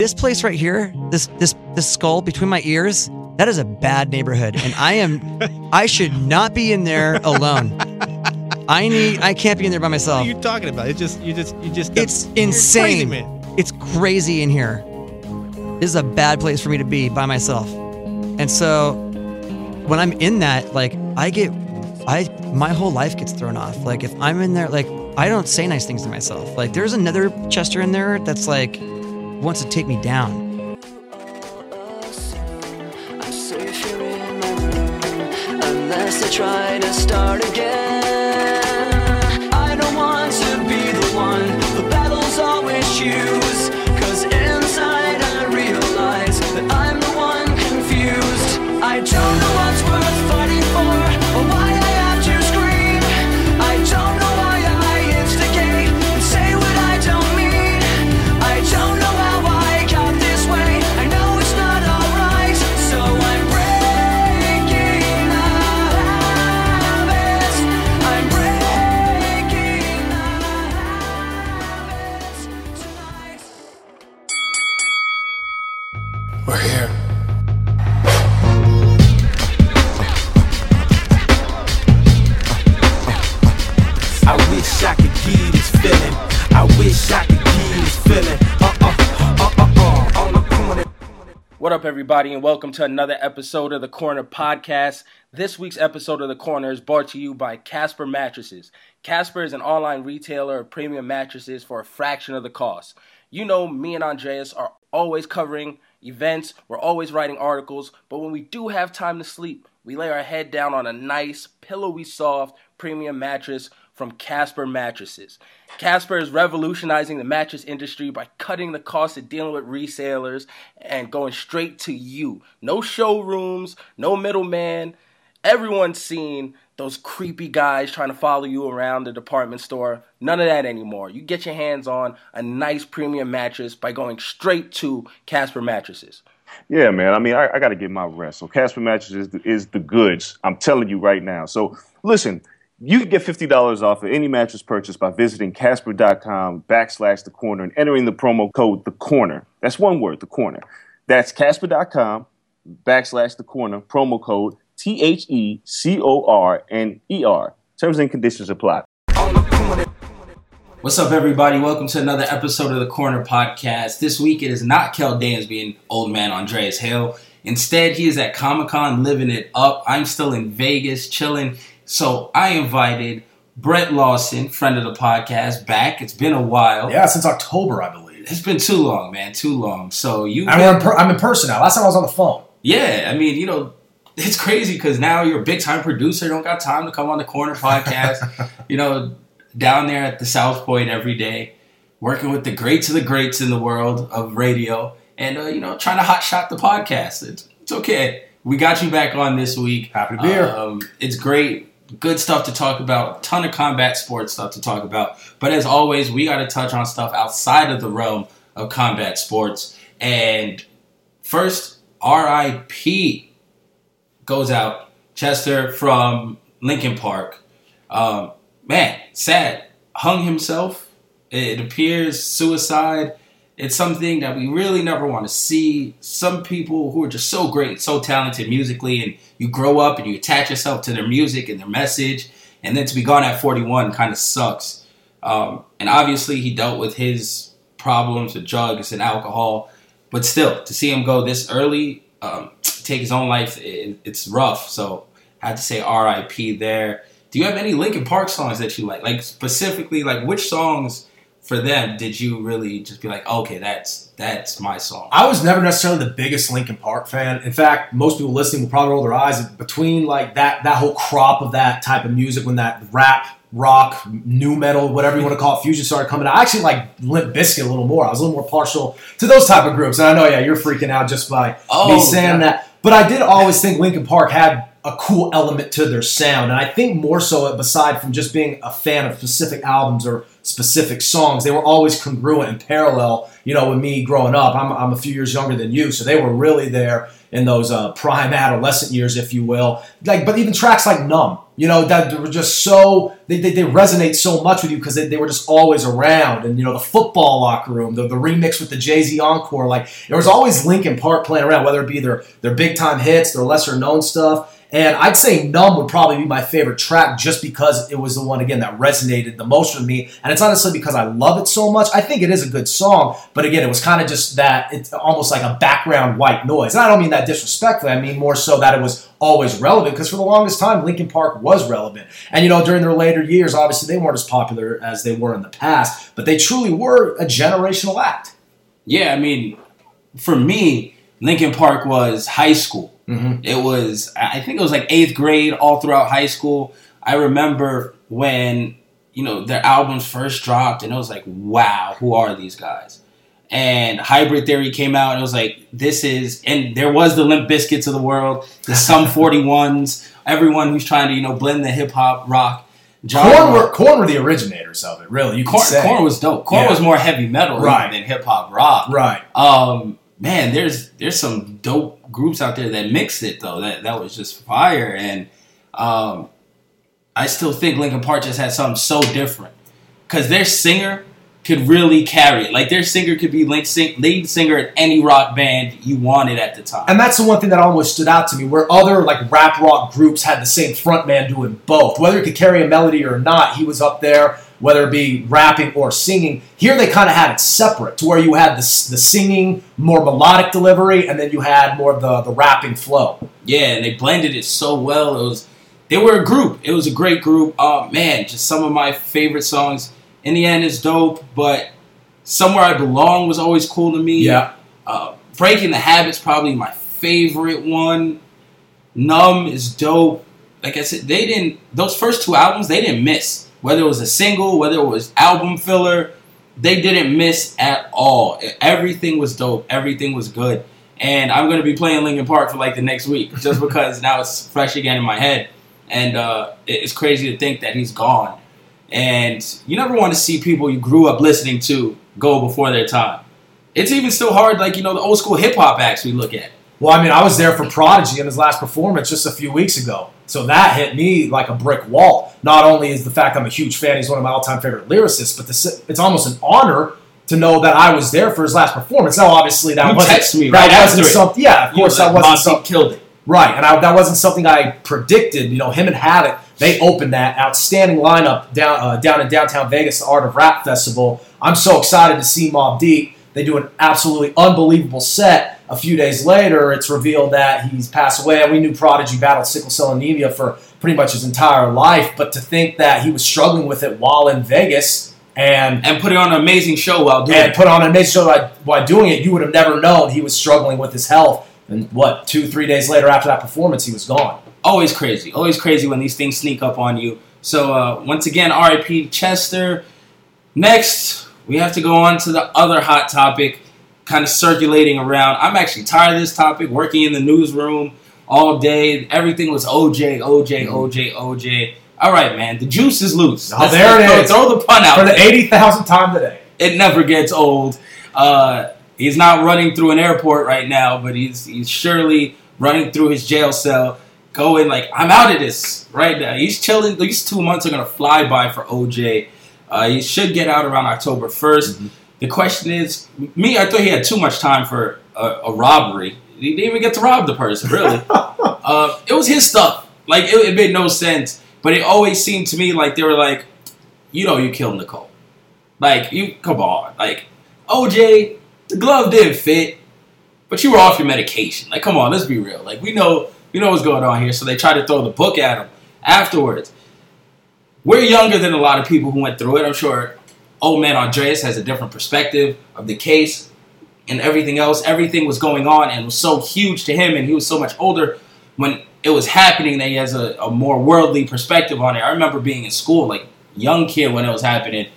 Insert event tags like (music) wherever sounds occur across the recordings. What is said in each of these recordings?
This place right here, this this this skull between my ears, that is a bad neighborhood, and I am, (laughs) I should not be in there alone. I need, I can't be in there by myself. What are you talking about? It just, you just, you just. It's crazy, insane. man. It's crazy in here. This is a bad place for me to be by myself. And so when I'm in that, like I get I my whole life gets thrown off. Like if I'm in there, like I don't say nice things to myself. Like there's another Chester in there that's like wants to take me down. To start again. What up, everybody, and welcome to another episode of the Corner Podcast. This week's episode of the Corner is brought to you by Casper Mattresses. Casper is an online retailer of premium mattresses for a fraction of the cost. You know, me and Andreas are always covering events, we're always writing articles, but when we do have time to sleep, we lay our head down on a nice, pillowy soft, premium mattress from Casper Mattresses. Casper is revolutionizing the mattress industry by cutting the cost of dealing with resellers and going straight to you. No showrooms, no middleman. Everyone's seen those creepy guys trying to follow you around the department store. None of that anymore. You get your hands on a nice premium mattress by going straight to Casper Mattresses. Yeah, man. I mean, I, I got to get my rest. So Casper Mattresses is the, is the goods. I'm telling you right now. So listen, you can get fifty dollars off of any mattress purchase by visiting Casper.com backslash the corner and entering the promo code the corner. That's one word, the corner. That's Casper.com backslash the corner promo code T H E C O R N E R. Terms and conditions apply. What's up, everybody? Welcome to another episode of the Corner Podcast. This week it is not Kel Dansby and old man Andreas Hale. Instead, he is at Comic Con living it up. I'm still in Vegas chilling. So I invited Brett Lawson, friend of the podcast, back. It's been a while. Yeah, since October, I believe. It's been too long, man. Too long. So you. I'm in, per- I'm in person now. Last time I was on the phone. Yeah, I mean, you know, it's crazy because now you're a big time producer. You don't got time to come on the Corner Podcast. (laughs) you know, down there at the South Point every day, working with the greats of the greats in the world of radio, and uh, you know, trying to hot shot the podcast. It's, it's okay. We got you back on this week. Happy to be here. Um, it's great. Good stuff to talk about. Ton of combat sports stuff to talk about. But as always, we got to touch on stuff outside of the realm of combat sports. And first, RIP goes out. Chester from Linkin Park. Um, man, sad. Hung himself. It appears suicide. It's something that we really never want to see. Some people who are just so great, so talented musically, and you grow up and you attach yourself to their music and their message, and then to be gone at 41 kind of sucks. Um, and obviously, he dealt with his problems with drugs and alcohol, but still, to see him go this early, um, take his own life, it, it's rough. So I had to say R.I.P. there. Do you have any Linkin Park songs that you like? Like specifically, like which songs for them did you really just be like, okay, that's that's my song? I was never necessarily the biggest Linkin Park fan. In fact, most people listening will probably roll their eyes between like that that whole crop of that type of music when that rap, rock, new metal, whatever you want to call it, fusion started coming out. I actually like Limp Bizkit a little more. I was a little more partial to those type of groups. And I know, yeah, you're freaking out just by Oh, me saying yeah. that. But I did always think Linkin Park had a cool element to their sound. And I think more so, uh, beside from just being a fan of specific albums or specific songs, they were always congruent and parallel. You know, with me growing up, I'm, I'm a few years younger than you, so they were really there in those uh, prime adolescent years, if you will. Like, but even tracks like "Numb," you know, that were just so they, they, they resonate so much with you because they, they were just always around. And you know, the football locker room, the, the remix with the Jay Z encore, like there was always Linkin Park playing around, whether it be their their big time hits, their lesser known stuff. And I'd say Numb would probably be my favorite track just because it was the one, again, that resonated the most with me. And it's honestly because I love it so much. I think it is a good song. But again, it was kind of just that, it's almost like a background white noise. And I don't mean that disrespectfully. I mean more so that it was always relevant because for the longest time, Linkin Park was relevant. And, you know, during their later years, obviously they weren't as popular as they were in the past. But they truly were a generational act. Yeah, I mean, for me, Linkin Park was high school. Mhm. It was, I think it was like eighth grade, all throughout high school. I remember when you know their albums first dropped, and it was like, wow, who are these guys? And Hybrid Theory came out, and it was like, this is, and there was the Limp Bizkits of the world, the Sum (laughs) 41s, everyone who's trying to you know blend the hip hop rock. genre. Korn were, Korn were the originators of it, really. You Korn, say. Korn was dope. Korn Yeah. was more heavy metal Right. than hip hop rock. Right. Um, man, there's there's some dope groups out there that mixed it though. That that was just fire, and um, I still think Linkin Park just had something so different because their singer could really carry it. Like their singer could be lead, sing, lead singer at any rock band you wanted at the time. And that's the one thing that almost stood out to me, where other like rap rock groups had the same frontman doing both. Whether he could carry a melody or not, he was up there, whether it be rapping or singing. Here they kind of had it separate, to where you had the, the singing, more melodic delivery, and then you had more of the, the rapping flow. Yeah, and they blended it so well. It was they were a group. It was a great group. Oh man, just some of my favorite songs. In the end, is dope, but somewhere I belong was always cool to me. Yeah. Uh, Breaking the Habit's probably my favorite one. Numb is dope. Like I said, they didn't. Those first two albums, they didn't miss. Whether it was a single, whether it was album filler, they didn't miss at all. Everything was dope. Everything was good. And I'm gonna be playing Linkin Park for like the next week, just (laughs) because now it's fresh again in my head. And uh, it's crazy to think that he's gone. And you never want to see people you grew up listening to go before their time. It's even still hard, like you know, the old school hip hop acts we look at. Well, I mean, I was there for Prodigy in his last performance just a few weeks ago. So that hit me like a brick wall. Not only is the fact I'm a huge fan, he's one of my all time favorite lyricists, but the, it's almost an honor to know that I was there for his last performance. Now, obviously, that You wasn't, text me that right wasn't something. Yeah, of course, that wasn't something. killed it. Right, and I, that wasn't something I predicted. You know, him and Havoc, they opened that outstanding lineup down uh, down in downtown Vegas, the Art of Rap Festival. I'm so excited to see Mobb Deep. They do an absolutely unbelievable set. A few days later, it's revealed that he's passed away. And we knew Prodigy battled sickle cell anemia for pretty much his entire life, but to think that he was struggling with it while in Vegas and And put it on an amazing show while doing and it. put on an amazing show by, by doing it, you would have never known he was struggling with his health. And what, two, three days later after that performance, he was gone. Always crazy. Always crazy when these things sneak up on you. So uh, once again, R.I.P. Chester. Next, we have to go on to the other hot topic, kind of circulating around. I'm actually tired of this topic. Working in the newsroom all day, everything was OJ, OJ, OJ, OJ. All right, man, the juice is loose. Oh, there it throw- is. Throw the pun out For the there. 80,000th time today. It never gets old. Uh, he's not running through an airport right now, but he's he's surely running through his jail cell, going like, "I'm out of this right now." He's chilling. These two months are gonna fly by for OJ. Uh, he should get out around October 1st. The question is, me, I thought he had too much time for a, a robbery. He didn't even get to rob the person, really. (laughs) uh, it was his stuff. Like it, it made no sense. But it always seemed to me like they were like, you know, you killed Nicole. Like you, come on. Like OJ, the glove didn't fit, but you were off your medication. Like, come on, let's be real. Like we know, we know what's going on here. So they tried to throw the book at him afterwards. We're younger than a lot of people who went through it. I'm sure old man Andreas has a different perspective of the case and everything else. Everything was going on and was so huge to him, and he was so much older when it was happening that he has a, a more worldly perspective on it. I remember being in school, like young kid when it was happening,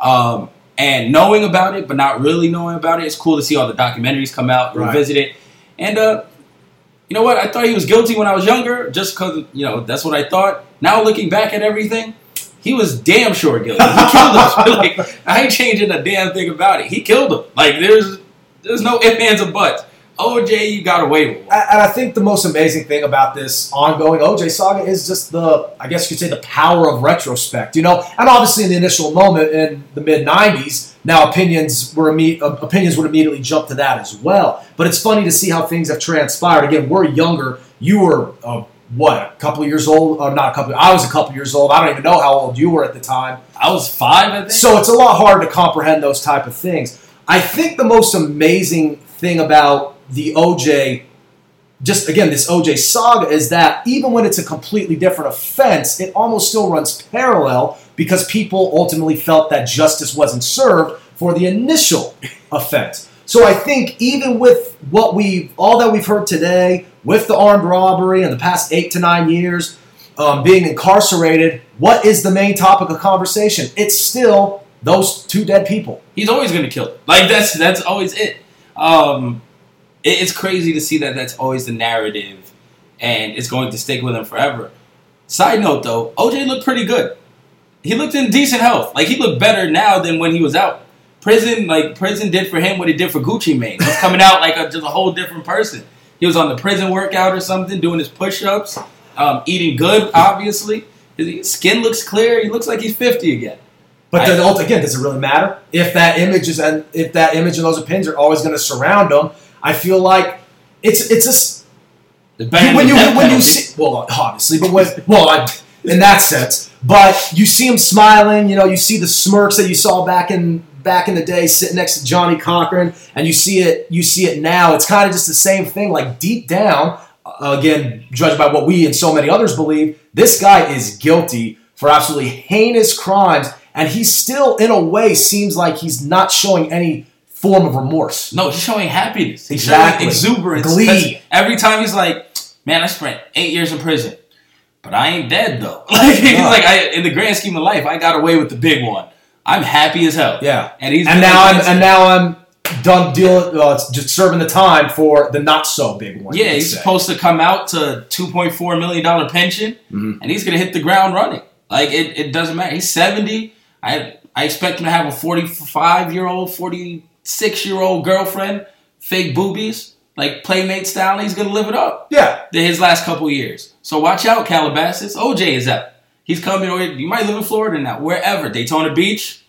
um, and knowing about it, but not really knowing about it. It's cool to see all the documentaries come out, Right. revisit it, and uh, you know what? I thought he was guilty when I was younger, just because you know that's what I thought. Now looking back at everything, he was damn sure guilty. He killed him. (laughs) like, I ain't changing a damn thing about it. He killed him. Like there's there's no ifs ands or buts. OJ, you got away with one. And I think the most amazing thing about this ongoing OJ saga is just the, I guess you could say, the power of retrospect. You know, and obviously in the initial moment in the mid '90s, now opinions were imme- uh, opinions would immediately jump to that as well. But it's funny to see how things have transpired. Again, we're younger. You were uh, what, a couple years old? Or not a couple. I was a couple years old. I don't even know how old you were at the time. I was five, I think. So it's a lot harder to comprehend those type of things. I think the most amazing thing about the OJ, just again, this OJ saga is that even when it's a completely different offense, it almost still runs parallel because people ultimately felt that justice wasn't served for the initial offense. So I think even with what we, all that we've heard today, with the armed robbery in the past eight to nine years, um, being incarcerated, what is the main topic of conversation? It's still those two dead people. He's always gonna kill it. Like that's that's always it. Um, it- it's crazy to see that that's always the narrative, and it's going to stick with him forever. Side note though, OJ looked pretty good. He looked in decent health. Like he looked better now than when he was out. Prison, like prison, did for him what it did for Gucci Mane. He's coming out like a, just a whole different person. He was on the prison workout or something, doing his push-ups, um, eating good. Obviously, his skin looks clear. He looks like he's fifty again. But then, ult- again, does it really matter if that image is and if that image and those opinions are always going to surround them? I feel like it's it's better when you when you see well obviously, but when well I, in that sense, but you see him smiling. You know, you see the smirks that you saw back in back in the day, sitting next to Johnnie Cochran, and you see it you see it now. It's kind of just the same thing. Like deep down, uh, again, judged by what we and so many others believe, this guy is guilty for absolutely heinous crimes, and he still, in a way, seems like he's not showing any form of remorse. No, he's showing happiness. He's Exactly. showing exuberance. Glee. Every time he's like, "Man, I spent eight years in prison, but I ain't dead though." (laughs) Like No. like, I, in the grand scheme of life, I got away with the big one. I'm happy as hell. Yeah, and he's and now I'm and now I'm done dealing, uh, just serving the time for the not so big one. yeah, he's say. supposed to come out to two point four million dollar pension, Mhm. and he's gonna hit the ground running. Like it, it doesn't matter. He's seventy. I I expect him to have a forty five year old, forty six year old girlfriend, fake boobies, like playmate style. and He's gonna live it up. Yeah, his last couple years. So watch out, Calabasas. OJ is out. He's coming. Or you might live in Florida now, wherever Daytona Beach.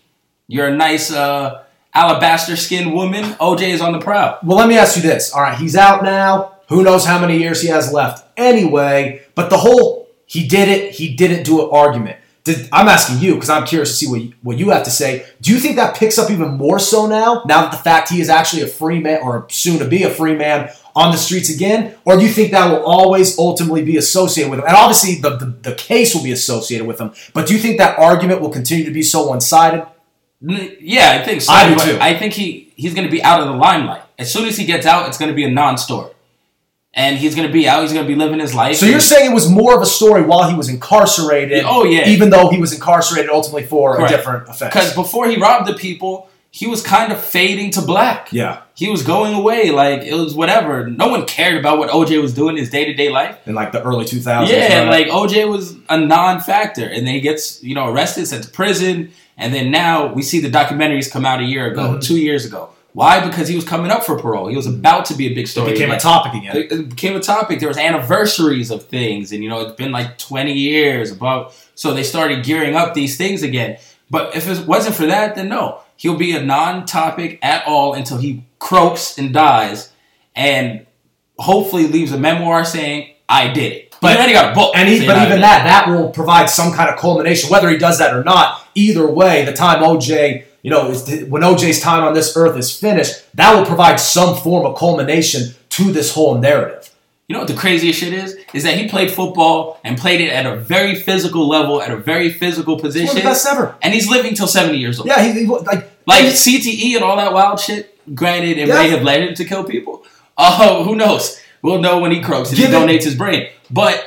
You're a nice uh, alabaster skinned woman. OJ is on the prowl. Well, let me ask you this. All right, he's out now. Who knows how many years he has left anyway? But the whole he did it, he didn't do it argument. Did, I'm asking you because I'm curious to see what you, what you have to say. Do you think that picks up even more so now? Now that the fact he is actually a free man or soon to be a free man on the streets again, or do you think that will always ultimately be associated with him? And obviously, the, the, the case will be associated with him. But do you think that argument will continue to be so one sided? Yeah, I think so. I do too. I think he he's going to be out of the limelight as soon as he gets out. It's going to be a non-story. and he's gonna be out. He's gonna be living his life. So you're saying it was more of a story while he was incarcerated? Oh, yeah. Even though he was incarcerated ultimately for Correct. a different offense. Because before he robbed the people, he was kind of fading to black. yeah, He was going away, like it was whatever. No one cared about what OJ was doing in his day to day life. in like the early 2000s. yeah, right? like OJ was a non-factor, and then he gets you know arrested, sent to prison, and then now we see the documentaries come out a year ago, Mm-hmm. two years ago. Why? Because he was coming up for parole. He was about to be a big it story. became a topic again. it it became a topic. There was anniversaries of things, and you know it's been like twenty years above. So they started gearing up these things again. But if it wasn't for that, then no, he'll be a non-topic at all until he croaks and dies, and hopefully leaves a memoir saying I did it. But But- he got a book. And he, but even that, that will provide some kind of culmination, whether he does that or not. Either way, the time OJ, you know, when OJ's time on this earth is finished, that will provide some form of culmination to this whole narrative. You know what the craziest shit is? Is that he played football and played it at a very physical level, at a very physical position, best ever. and he's living till seventy years old. Yeah, he, he like Like CTE and all that wild shit, granted, it Yeah. may have led him to kill people. Oh, (laughs) who knows? We'll know when he croaks and he donates his brain. But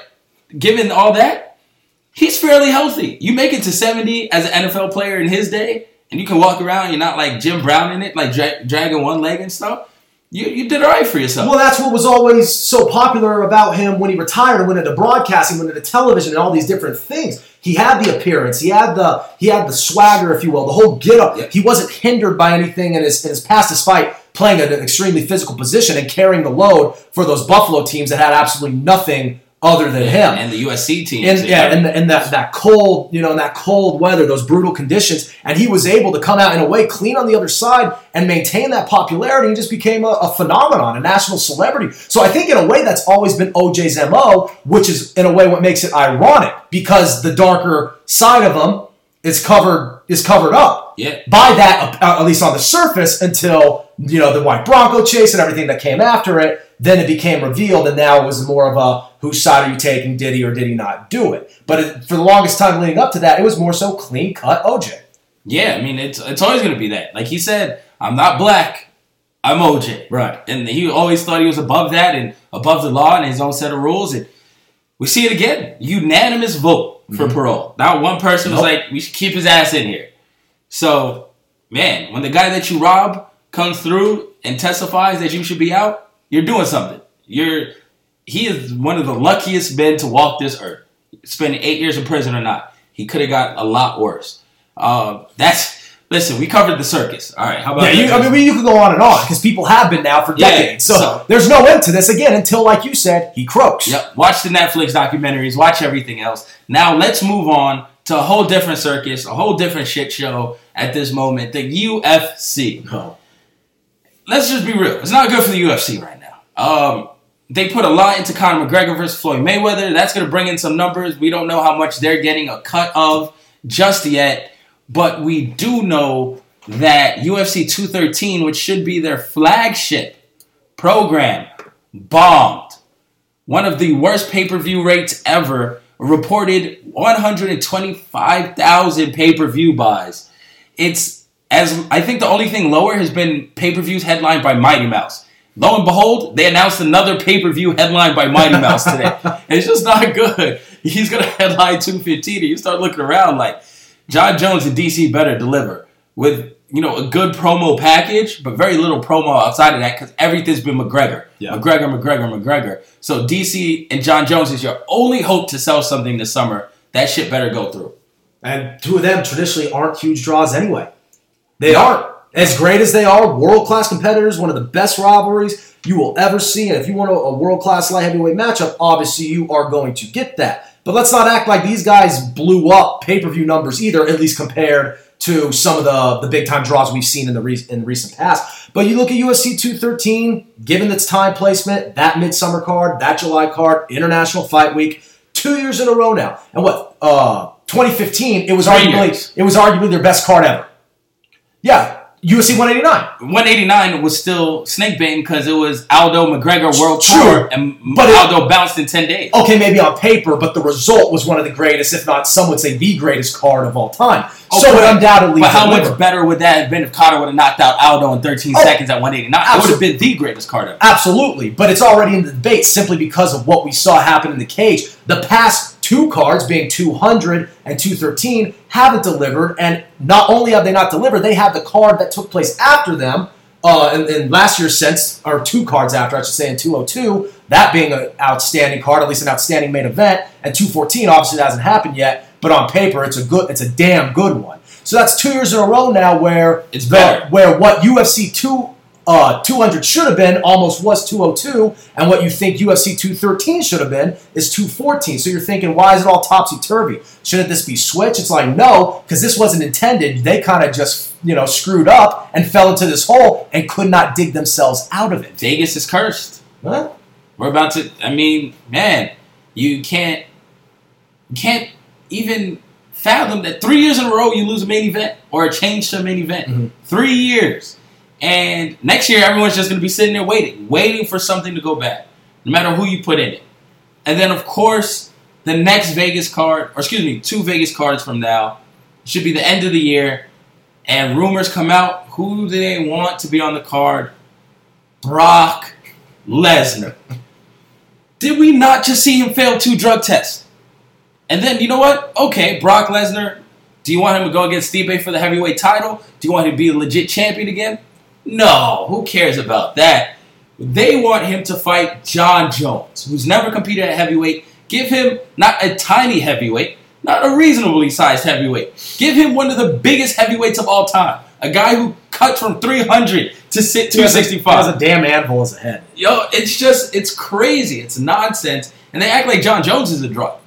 given all that, he's fairly healthy. You make it to 70 as an NFL player in his day, and you can walk around, you're not like Jim Brown in it, like dra- dragging one leg and stuff. You, you did all right for yourself. Well, that's what was always so popular about him when he retired and went into broadcasting, went into television, and all these different things. He had the appearance, he had the he had the swagger, if you will, the whole get up. Yep. He wasn't hindered by anything in his in his past, despite playing an extremely physical position and carrying the load for those Buffalo teams that had absolutely nothing other than him. and the USC team. in, yeah, the, in that, that cold, you know, in that cold weather, those brutal conditions, and he was able to come out in a way clean on the other side and maintain that popularity. He just became a, a phenomenon, a national celebrity. So I think in a way that's always been OJ's mo, which is in a way what makes it ironic because the darker side of him is covered is covered up Yeah. by that, uh, at least on the surface, until you know the white Bronco chase and everything that came after it. Then it became revealed, and now it was more of a whose side are you taking? Did he or did he not do it? But it, for the longest time leading up to that, it was more so clean cut OJ. Yeah, I mean, it's it's always going to be that. Like he said, I'm not black, I'm OJ. Right. And he always thought he was above that and above the law and his own set of rules. And we see it again. Unanimous vote for parole. Not one person was Mm-hmm. Like, we should keep his ass in here. So, man, when the guy that you rob comes through and testifies that you should be out, you're doing something. You're he is one of the luckiest men to walk this earth. Spending eight years in prison or not, he could have got a lot worse. Uh, that's listen. We covered the circus. All right, how about Yeah, you. I mean, you could go on and on because people have been now for Yeah, decades. so, so- there's no end to this again until, like you said, he croaks. Yep. Watch the Netflix documentaries. Watch everything else. Now let's move on to a whole different circus, a whole different shit show at this moment. The UFC. Oh. Let's just be real. It's not good for the UFC right now. Um, they put a lot into Conor McGregor versus Floyd Mayweather. That's going to bring in some numbers. We don't know how much they're getting a cut of just yet, but we do know that UFC 213, which should be their flagship program, bombed one of the worst pay-per-view rates ever, reported 125,000 pay-per-view buys. It's as I think the only thing lower has been pay-per-views headlined by Mighty Mouse. Lo and behold, they announced another pay-per-view headlined by Mighty Mouse (laughs) today. And it's just not good. He's gonna headline 215 and you start looking around like Jon Jones and DC better deliver with you know a good promo package, but very little promo outside of that because everything's been McGregor, Yeah. McGregor, McGregor, McGregor. So DC and Jon Jones is your only hope to sell something this summer. That shit better go through. And two of them traditionally aren't huge draws anyway. They aren't. As great as they are, world class competitors, one of the best rivalries you will ever see. And if you want a, world class light heavyweight matchup, obviously you are going to get that. But let's not act like these guys blew up pay per view numbers either, at least compared to some of the, the big time draws we've seen in the re- in recent past. But you look at UFC 213, given its time placement, that midsummer card, that July card, International Fight Week, two years in a row now. And what? Uh, 2015, it was Three arguably years. it was arguably their best card ever. Yeah, UFC 189. 189 was still snake baiting because it was Aldo McGregor World Tour, and but it- Aldo bounced in 10 days. Okay, maybe on paper, but the result was one of the greatest, if not some would say the greatest card of all time. so Okay, it undoubtedly But how delivered. much better would that have been if Cotto would have knocked out Aldo in 13 Oh, seconds at 189? It would have been the greatest card ever. Absolutely, but it's already in the debate simply because of what we saw happen in the cage. The past two cards, being 200 and 213, haven't delivered, and not only have they not delivered, they have the card that took place after them. Uh, in, in last year's sense, or two cards after, I should say, in 202, that being an outstanding card, at least an outstanding main event, and 214 obviously that hasn't happened yet, but on paper it's a good, it's a damn good one. So that's two years in a row now where It's better. where what UFC two uh, 200 should have been almost was 202, and what you think UFC 213 should have been is 214. So you're thinking, why is it all topsy turvy? Shouldn't this be switched? It's like no, because this wasn't intended. They kind of just you know screwed up and fell into this hole and could not dig themselves out of it. Vegas is cursed. Huh? We're about to. I mean, man, you can't, you can't even fathom that three years in a row you lose a main event or a change to a main event. Mhm. Three years, and next year everyone's just going to be sitting there waiting, waiting for something to go bad, no matter who you put in it. And then of course the next Vegas card, or excuse me, two Vegas cards from now, should be the end of the year, and rumors come out. Who do they want to be on the card? Brock Lesnar. Did we not just see him fail two drug tests? And then, you know what? Okay, Brock Lesnar, do you want him to go against Stipe for the heavyweight title? Do you want him to be a legit champion again? No, who cares about that? They want him to fight Jon Jones, who's never competed at heavyweight. Give him not a tiny heavyweight, not a reasonably sized heavyweight. Give him one of the biggest heavyweights of all time. A guy who cut from 300 to sit He a- 265. He has a damn anvil as a head. Yo, it's just it's crazy. It's nonsense, and they act like Jon Jones is a drug.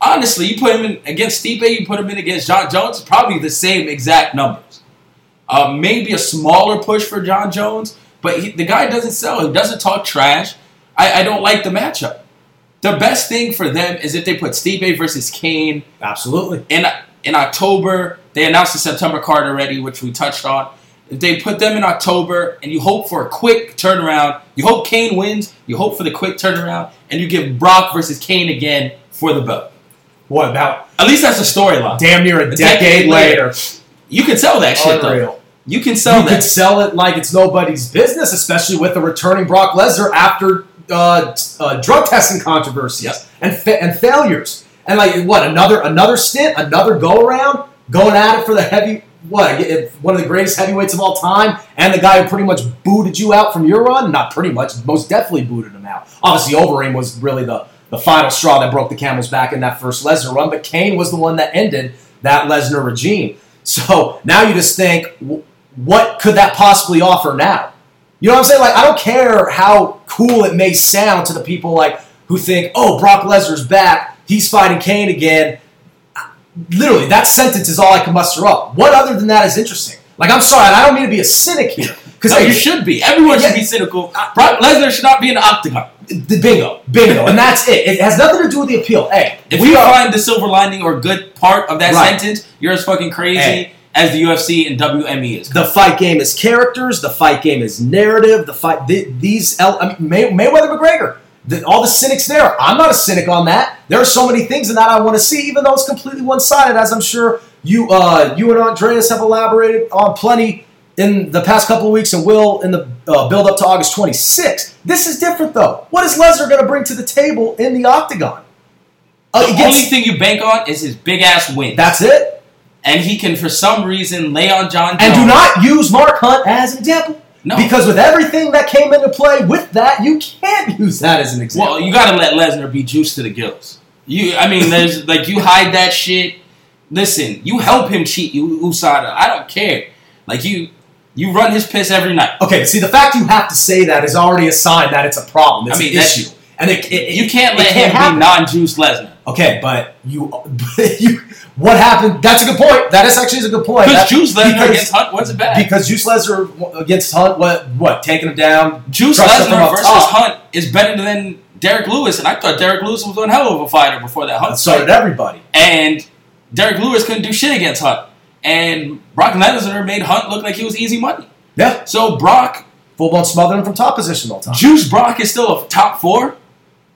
Honestly, you put him in against Stipe, you put him in against Jon Jones, probably the same exact numbers. Uh, maybe a smaller push for Jon Jones, but he, the guy doesn't sell. He doesn't talk trash. I, I don't like the matchup. The best thing for them is if they put Stipe versus Kane Absolutely. in in October. They announced the September card already, which we touched on. If they put them in October and you hope for a quick turnaround, you hope Kane wins, you hope for the quick turnaround, and you give Brock versus Kane again for the belt. What about At least that's a storyline. damn near a, A decade, decade later. You can sell that shit though. You can sell you that. could sell it like it's nobody's business, especially with the returning Brock Lesnar after uh, uh, drug testing controversies Yep. and fa- and failures. And like what another another stint, another go around, going at it for the heavy what one of the greatest heavyweights of all time, and the guy who pretty much booted you out from your run. Not pretty much, most definitely booted him out. Obviously, Overeem was really the the final straw that broke the camel's back in that first Lesnar run, but Kane was the one that ended that Lesnar regime. So now you just think, what could that possibly offer now? You know what I'm saying? Like, I don't care how cool it may sound to the people like who think, oh, Brock Lesnar's back, he's fighting Kane again. Literally, that sentence is all I can muster up. What other than that is interesting? Like, I'm sorry, and I don't mean to be a cynic here, because No, you should be. Everyone Yeah. should be cynical. Brock Lesnar should not be in the octagon. bingo, bingo, and that's it. It has nothing to do with the appeal. Hey, If we you are find the silver lining or good part of that Right. sentence, you're as fucking crazy Hey. As the UFC and WME is. The fight game is characters. The fight game is narrative. The fight th- these I mean, May- Mayweather McGregor. The, all the cynics there. I'm not a cynic on that. There are so many things in that I want to see, even though it's completely one sided. As I'm sure you uh, you and Andreas have elaborated on plenty in the past couple of weeks, and will in the uh, build up to August 26th. This is different though. What is Lesnar going to bring to the table in the octagon? Uh, The against- only thing you bank on is his big ass win. that's it. And he can, for some reason, lay on Jon Jones. And do not use Mark Hunt as an example. No. Because with everything that came into play with that, you can't (laughs) use that as an example. Well, you got to let Lesnar be juiced to the gills. You, I mean, there's (laughs) like you hide that shit. Listen, you help him cheat, you USADA. I don't care. Like you, you run his piss every night. okay, see, the fact you have to say that is already a sign that it's a problem. It's I mean, an issue. And it, it- You can't let him happen. be non-juiced Lesnar. Okay, but you, (laughs) you, what happened? That's a good point. That is actually is a good point. Because That- juice Lesnar against Hunt wasn't bad. Because Juice Lesnar against Hunt, what, what, taking him down? Juice Lesnar versus top. Hunt is better than Derrick Lewis, and I thought Derrick Lewis was one hell of a fighter before that Hunt. So did everybody. and Derrick Lewis couldn't do shit against Hunt. and Brock Lesnar made Hunt look like he was easy money. Yeah. So Brock, Full blown smothering from top position all the time. Juice Brock is still a top four,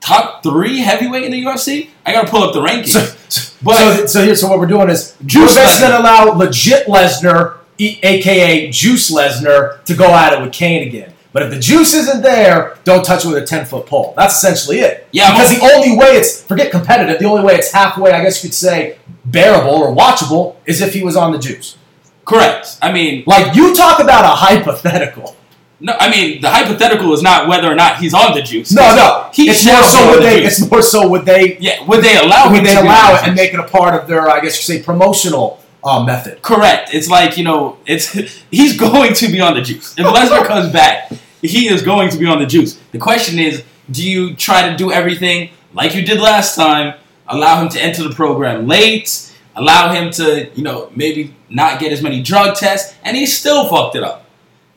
top three heavyweight in the UFC. I gotta pull up the rankings. So, so, But- so, so here, so what we're doing is Juice we're basically Lesnar. going to allow legit Lesnar, e- aka Juice Lesnar, to go at it with Kane again. But if the juice isn't there, don't touch it with a ten foot pole. That's essentially it. Yeah, because I'm- the only way it's forget competitive. The only way it's halfway, I guess you could say, bearable or watchable is if he was on the juice. Correct. I mean, Like you talk about a hypothetical. No, I mean the hypothetical is not whether or not he's on the juice. No, no. He it's more so would the they. juice. It's more so would they. Yeah, would they allow? Would him they to allow it and make it a part of their, I guess you say, promotional uh, method? Correct. It's like you know, it's (laughs) he's going to be on the juice. If Lesnar (laughs) comes back, he is going to be on the juice. The question is, do you try to do everything like you did last time? Allow him to enter the program late. Allow him to, you know, maybe not get as many drug tests, and he still fucked it up.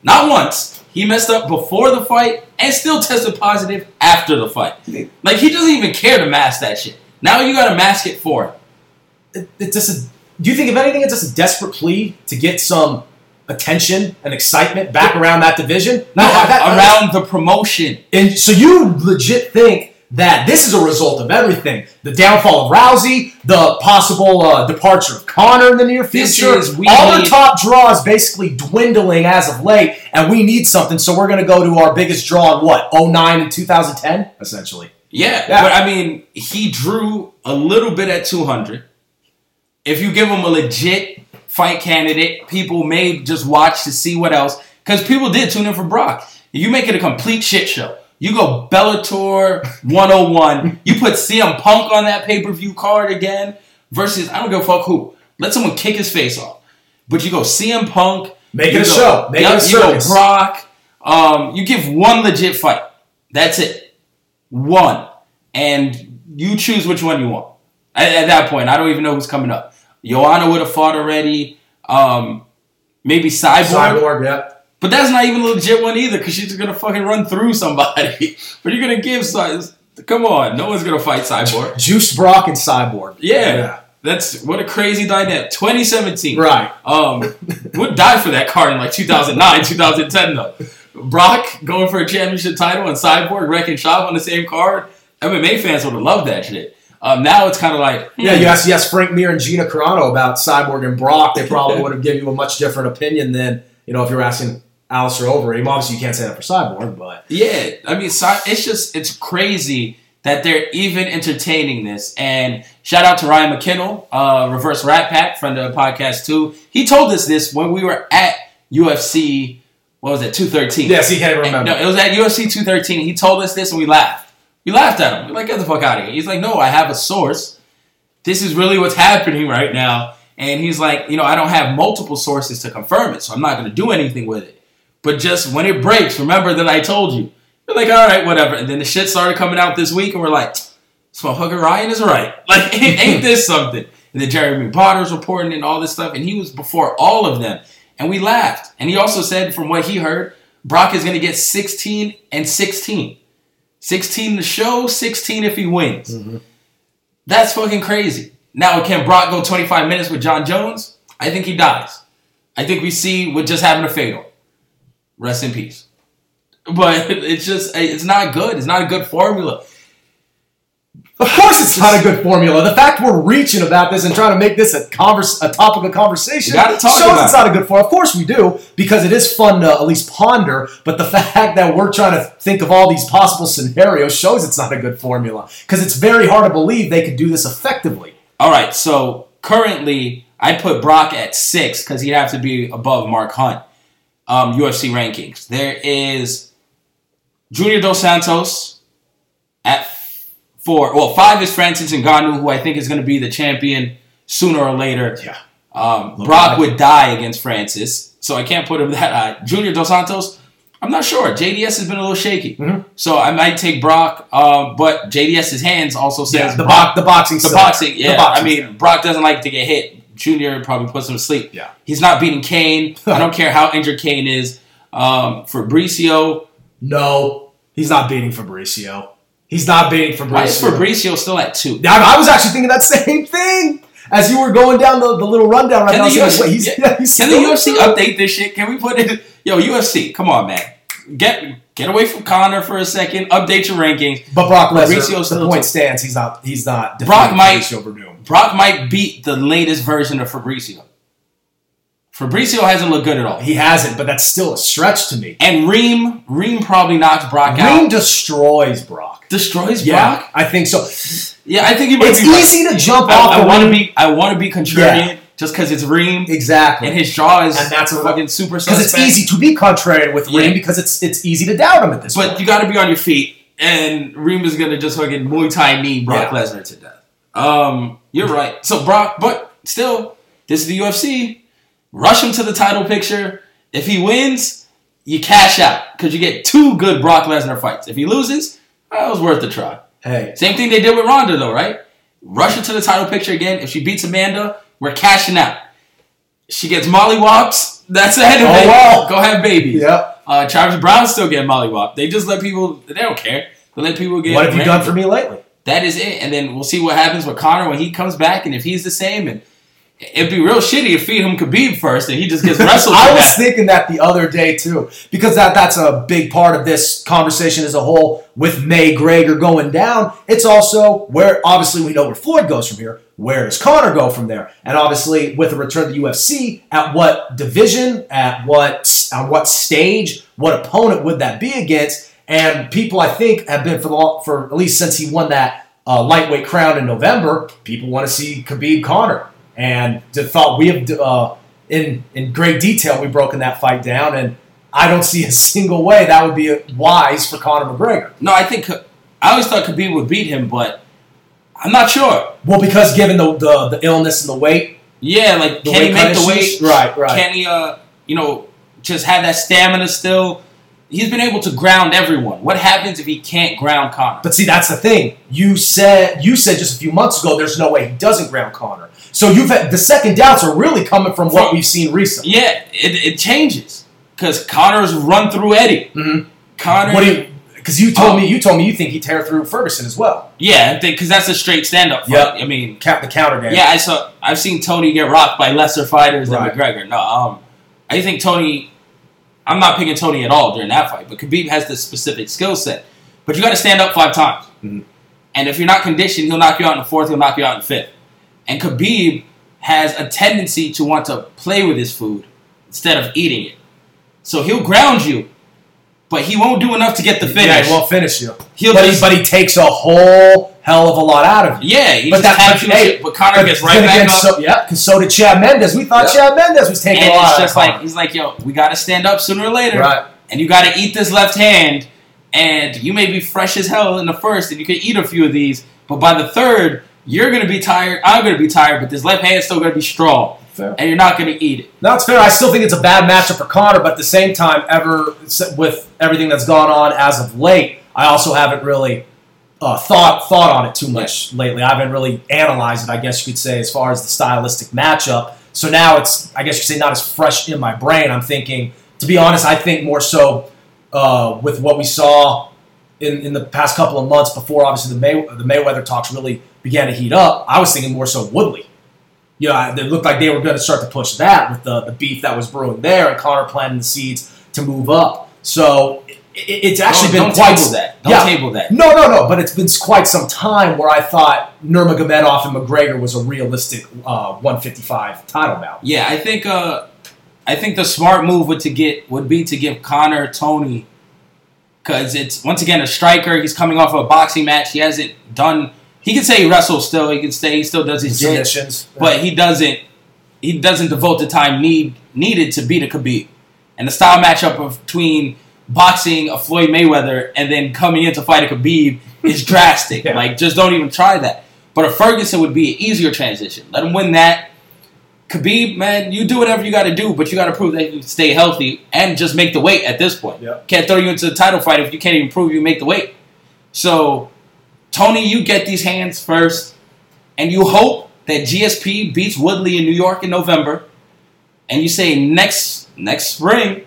Not once. He messed up before the fight and still tested positive after the fight. Like he doesn't even care to mask that shit. Now you got to mask it for him. it, it's just a, do you think if anything it's just a desperate plea to get some attention and excitement back around that division No, That- that- around the promotion. and so you legit think that this is a result of everything the downfall of rousey the possible uh, departure of conor in the near future is- we all need- the top draws basically dwindling as of late and we need something so we're going to go to our biggest draw in what 09 and 2010 essentially Yeah, Yeah. but I mean, he drew a little bit at 200. If you give him a legit fight candidate, people may just watch to see what else. Because people did tune in for Brock. You make it a complete shit show. You go Bellator 101. you put CM Punk on that pay per view card again versus, I don't give a fuck who. Let someone kick his face off. But you go CM Punk. Make it a go- show. Make it a You go. Brock. Um, you give one legit fight. That's it one, and you choose which one you want. At, at that point, I don't even know who's coming up. Joanna would have fought already. Um, maybe Cyborg, cyborg yeah but that's not even a legit one either because she's gonna fucking run through somebody. (laughs) but you're gonna give Cy- Come on, no one's gonna fight Cyborg. juice brock and cyborg Yeah, that's what a crazy dynamic. 2017, right um, would die for that card in like 2009, 2010 though. Brock going for a championship title and Cyborg wrecking shop on the same card. MMA fans would have loved that shit. Um, now it's kind of like, hmm, Yeah, you asked, yes, Frank Mir and Gina Carano about Cyborg and Brock. They probably (laughs) would have given you a much different opinion than, you know, if you're asking Alistair Overeem. Obviously, you can't say that for Cyborg, but yeah. I mean, it's just it's crazy that they're even entertaining this. And shout out to Ryan McKinnell, uh, Reverse Rat Pack, friend of the podcast too. He told us this when we were at UFC. What was it? 213. yes, he can't remember. No, it was at UFC 213. He told us this and we laughed. We laughed at him. We're like, get the fuck out of here. He's like, no, I have a source. This is really what's happening right now. And he's like, you know, I don't have multiple sources to confirm it, so I'm not going to do anything with it. But just when it breaks, remember that I told you. You're like, all right, whatever. And then the shit started coming out this week, and we're like, this motherfucker Ryan is right. (laughs) Like, (laughs) ain't this something? And then Jeremy Botter's reporting and all this stuff, and he was before all of them. And we laughed. And he also said, from what he heard, Brock is going to get 16 and 16. 16 to show, 16 if he wins. Mm-hmm. That's fucking crazy. Now, can Brock go 25 minutes with Jon Jones? I think he dies. I think we see what just happened to Fatal. Rest in peace. But (laughs) it's just, it's not good. It's not a good formula. Of course, it's not a good formula. The fact we're reaching about this and trying to make this a converse, a topic of conversation, shows it's not a good formula. Of course, we do because it is fun to at least ponder. But the (laughs) fact that we're trying to think of all these possible scenarios shows it's not a good formula because it's very hard to believe they could do this effectively. All right, so currently I put Brock at six because he'd have to be above Mark Hunt. Um, UFC rankings. There is Junior Dos Santos at four. Well, five is Francis Ngannou, who I think is going to be the champion sooner or later. Yeah. Um, Brock would die against Francis, so I can't put him (laughs) that high. Junior Dos Santos, I'm not sure. JDS has been a little shaky, Mm-hmm. so I might take Brock. Um, but JDS's hands also says Yeah, the, Brock bo- the boxing, the boxing, yeah. The boxing I mean, Brock doesn't like to get hit. Junior probably puts him to sleep. Yeah. He's not beating Kane. I don't (laughs) care how injured Kane is. Um, Fabricio, no, he's not beating Fabricio. He's not beating Fabricio. why is Fabricio still at two? I, I was actually thinking that (laughs) same thing. as you were going down the, the little rundown right Can now, the UFC, like, yeah, (laughs) can the UFC update this shit? Can we put it? Yo, UFC, come on, man. Get get away from Conor for a second. Update your rankings. But Brock Lesnar, the still point stands. He's not. He's not. Brock might-. Brock might beat the latest version of Fabricio. Fabricio hasn't looked good at all. He hasn't, but that's still a stretch to me. And Reem, Reem probably knocks Brock Reem out. Reem destroys Brock. Destroys Yeah, Brock. I think so. Yeah, I think he might It's be right. easy to jump I, off I want to be. I want to be contrarian Yeah. Just because it's Reem exactly, and his jaw is And that's a- fucking super because it's easy to be contrarian with Reem Yeah. because it's it's easy to doubt him at this point. But point. you got to be on your feet, and Reem is gonna just fucking Muay Thai knee Brock Yeah. Lesnar to death. Um, you're right. So Brock, but still, this is the UFC. Rush him to the title picture. If he wins, you cash out because you get two good Brock Lesnar fights. If he loses, well, it was worth the try. hey, Same thing they did with Ronda, though, right? Rush her to the title picture again. If she beats Amanda, we're cashing out. She gets Molly mollywops. That's the end of Oh, it. wow. Go have babies. Yep. Uh, Travis Browne still getting mollywop. They just let people. They don't care. They let people get. what have you done for me lately? That is it. And then we'll see what happens with Conor when he comes back, and if he's the same. And it'd be real shitty if feed him Khabib first, and he just gets (laughs) wrestled. I was death. thinking that the other day too, because that that's a big part of this conversation as a whole. With May Gregor going down, it's also where obviously we know where Floyd goes from here. Where does Conor go from there? And obviously, with the return to the UFC, at what division, at what on what stage, what opponent would that be against? And people, I think, have been for the for at least since he won that uh, lightweight crown in November. People want to see Khabib Conor, and the thought we have uh, in in great detail. We've broken that fight down, and I don't see a (laughs) single way that would be wise for Conor McGregor. No, I think I always thought Khabib would beat him, but I'm not sure. Well, because given the the, the illness and the weight, Yeah, like can he make the weight? Right, right. Can he, uh, you know, just have that stamina still? He's been able to ground everyone. What happens if he can't ground Conor? but see, that's the thing. You said you said just a few months ago, there's no way he doesn't ground Conor. So you've had, the second doubts are really coming from what we've seen recently. Yeah, it, it changes because Conor's run through Eddie. Mhm. Conor, What do you? Because you told Oh. me you told me you think he tear through Ferguson as well. yeah, because that's a straight stand up fight. Yep. I mean, Count the counter game. yeah, I saw. I've seen Tony get rocked by lesser fighters than McGregor. No, um, I think Tony. I'm not picking Tony at all during that fight, but Khabib has this specific skill set. But you got to stand up five times, Mhm. and if you're not conditioned, he'll knock you out in the fourth. He'll knock you out in the fifth. And Khabib has a tendency to want to play with his food instead of eating it. So he'll ground you, but he won't do enough to get the finish. Yeah, he won't finish you. He'll but, just- he, but he takes a whole hell of a lot out of you. Yeah, he But just that- but hey, shit, but Conor But gets right back again, up. So, yeah, because so did Chad Mendes. We thought Yeah. Chad Mendes was taking and a lot it's out just of like he's like, yo, we got to stand up sooner or later, Right. and you got to eat this left hand. And you may be fresh as hell in the first, and you can eat a few of these, but by the third, you're gonna be tired. I'm gonna be tired, but this left hand's still gonna be strong, Fair. and you're not gonna eat it. No, it's fair. I still think it's a bad matchup for Conor, but at the same time, ever with everything that's gone on as of late, I also haven't really uh, thought thought on it too much lately. I haven't really analyzed it, I guess you could say, as far as the stylistic matchup. So now it's, I guess you could say, not as fresh in my brain. I'm thinking, to be honest, I think more so uh, with what we saw in, in the past couple of months before, obviously the May the Mayweather talks really began to heat up. I was thinking more so Woodley. You know, it looked like they were going to start to push that with the, the beef that was brewing there, and Conor planting the seeds to move up. So it, it's actually don't, been don't quite table that. Don't yeah. table that. No, no, no. But it's been quite some time where I thought Nurmagomedov and McGregor was a realistic uh, 155 title bout. Yeah, I think uh, I think the smart move would to get would be to give Conor Tony because it's once again a striker. He's coming off of a boxing match. He hasn't done. He can say he wrestles still. He can say he still does his Submissions. but he doesn't. He doesn't devote the time need needed to beat a Khabib. And the style matchup of between boxing a Floyd Mayweather and then coming in to fight a Khabib is (laughs) drastic. Yeah. Like, just don't even try that. But a Ferguson would be an easier transition. Let him win that. Khabib, man, you do whatever you got to do, but you got to prove that you stay healthy and just make the weight at this point. Yeah. Can't throw you into the title fight if you can't even prove you make the weight. So, Tony, you get these hands first, and you hope that GSP beats Woodley in New York in November, and you say next next spring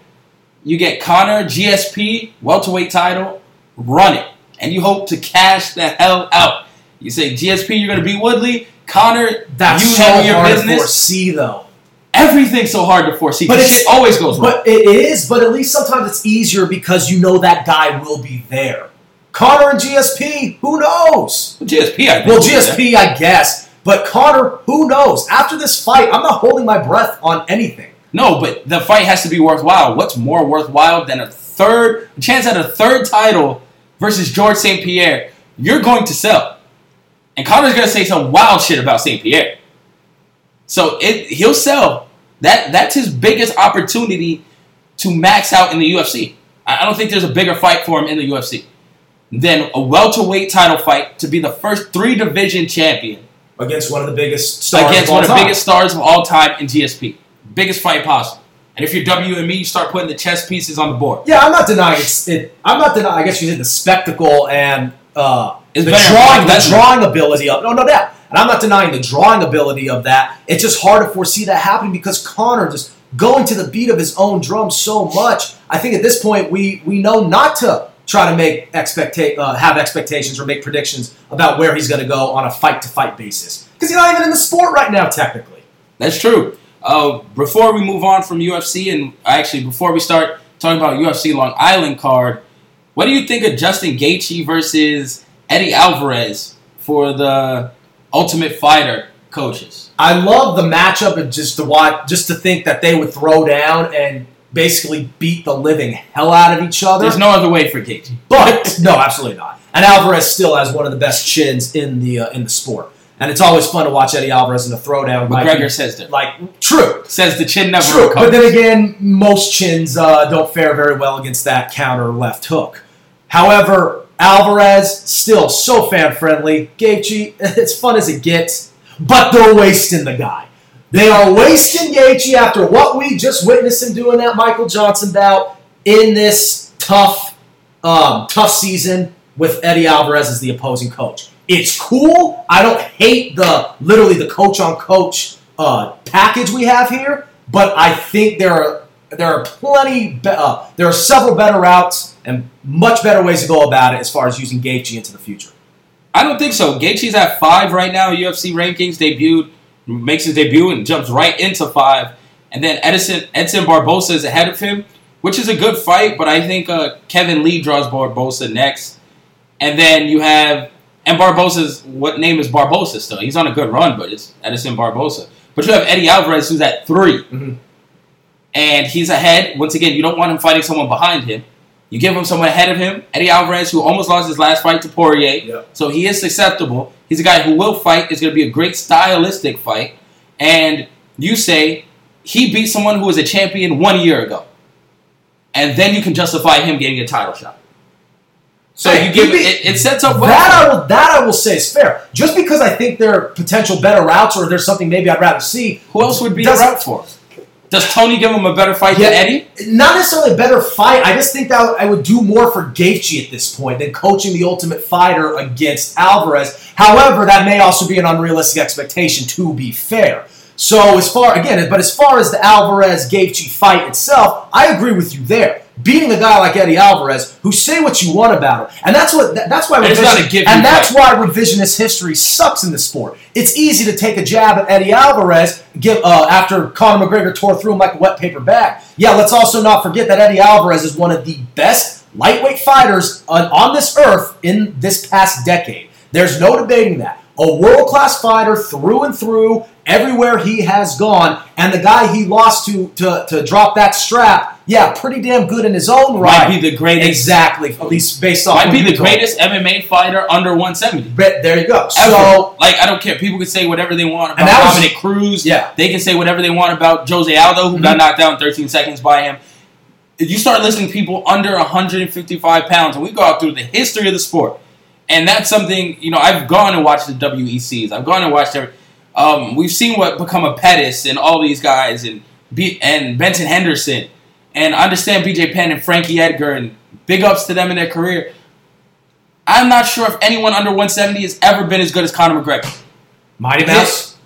you get Conor GSP welterweight title, run it, and you hope to cash the hell out. You say GSP, you're gonna beat Woodley. Conor, That's you so handle your hard to business. foresee, though. Everything's so hard to foresee. But shit always goes wrong. But it is, but at least sometimes it's easier because you know that guy will be there. Conor and GSP, who knows? GSP, I. Well. GSP, I guess. But Conor, who knows? After this fight, I'm not holding my breath on anything. No, but the fight has to be worthwhile. What's more worthwhile than a third a chance at a third title versus George St. Pierre? You're going to sell. And Conor's gonna say some wild shit about St. Pierre. So it he'll sell. That that's his biggest opportunity to max out in the UFC. I I don't think there's a bigger fight for him in the UFC than a welterweight title fight to be the first three division champion Against one of the biggest stars against of all one of the time. biggest stars of all time in GSP. Biggest fight possible. And if you're WME, you start putting the chess pieces on the board. Yeah, I'm not denying it's, it. I'm not denying. I guess you said the spectacle and uh, the drawing, the drawing ability of. No, no doubt. And I'm not denying the drawing ability of that. It's just hard to foresee that happening because Conor just going to the beat of his own drum so much. I think at this point we we know not to try to make expecta- uh, have expectations or make predictions about where he's going to go on a fight to fight basis because he's not even in the sport right now technically. That's true. Uh, before we move on from UFC, and actually before we start talking about UFC Long Island card, what do you think of Justin Gaethje versus Eddie Alvarez for the Ultimate Fighter coaches? I love the matchup and just to watch, just to think that they would throw down and basically beat the living hell out of each other. There's no other way for Gaethje. but no, absolutely not. And Alvarez still has one of the best chins in the uh, in the sport, and it's always fun to watch Eddie Alvarez in the throwdown. Like- McGregor says that. like true, Says the chin never true. recovers. But then again, most chins uh, don't fare very well against that counter left hook. However, Alvarez still so fan friendly. Gaethje, (laughs) it's fun as it gets, but they're wasting the guy. They are wasting Gaethje after what we just witnessed him doing that Michael Johnson bout in this tough, um, tough season with Eddie Alvarez as the opposing coach. It's cool. I don't hate the literally the coach on coach uh, package we have here, but I think there are there are plenty. Be- uh, there are several better routes and much better ways to go about it as far as using Gaethje into the future. I don't think so. Gaethje's at five right now. UFC rankings debuted, makes his debut and jumps right into five. And then Edison Edson Barbosa is ahead of him, which is a good fight. But I think uh, Kevin Lee draws Barbosa next, and then you have and Barbosa's what name is Barbosa still? He's on a good run, but it's Edison Barbosa. But you have Eddie Alvarez who's at 3 Mhm. and he's ahead. Once again, you don't want him fighting someone behind him. You give him someone ahead of him, Eddie Alvarez, who almost lost his last fight to Poirier. Yep. So he is susceptible. He's a guy who will fight. It's going to be a great stylistic fight. And you say he beat someone who was a champion one year ago. And then you can justify him getting a title shot. So Hey, you give it, it sets up well. That I will that I will say is fair. Just because I think there are potential better routes or there's something maybe I'd rather see. who else would be the route for? Does Tony give him a better fight Yeah. than Eddie? Not necessarily a better fight. I just think that I would do more for Gaethje at this point than coaching the Ultimate Fighter against Alvarez. However, that may also be an unrealistic expectation. To be fair, so as far again, but as far as the Alvarez Gaethje fight itself, I agree with you there. Beating a guy like Eddie Alvarez, who say what you want about him, and that's what that- that's why revision- not a give and that's why revisionist history sucks in the sport. It's easy to take a jab at Eddie Alvarez give, uh, after Conor McGregor tore through him like a wet paper bag. Yeah, let's also not forget that Eddie Alvarez is one of the best lightweight fighters on, on this earth in this past decade. There's no debating that. A world class fighter through and through, everywhere he has gone, and the guy he lost to to, to drop that strap, yeah, pretty damn good in his own right. Might be the greatest. Exactly, at least based off. Might be the told greatest MMA fighter under 170. But there you go. Ever. So like I don't care. People can say whatever they want about was- Dominick Cruz. Yeah. They can say whatever they want about Jose Aldo, who got Mhm. knocked out in 13 seconds by him. If you start listing people under 155 pounds, and we go out through the history of the sport, and that's something you know. I've gone and watched the WECs. I've gone and watched every. Um, we've seen what become of Pettis and all these guys, and B, and Benson Henderson, and I understand BJ Penn and Frankie Edgar, and big ups to them in their career. I'm not sure if anyone under 170 has ever been as good as Conor McGregor. Mighty Mouse.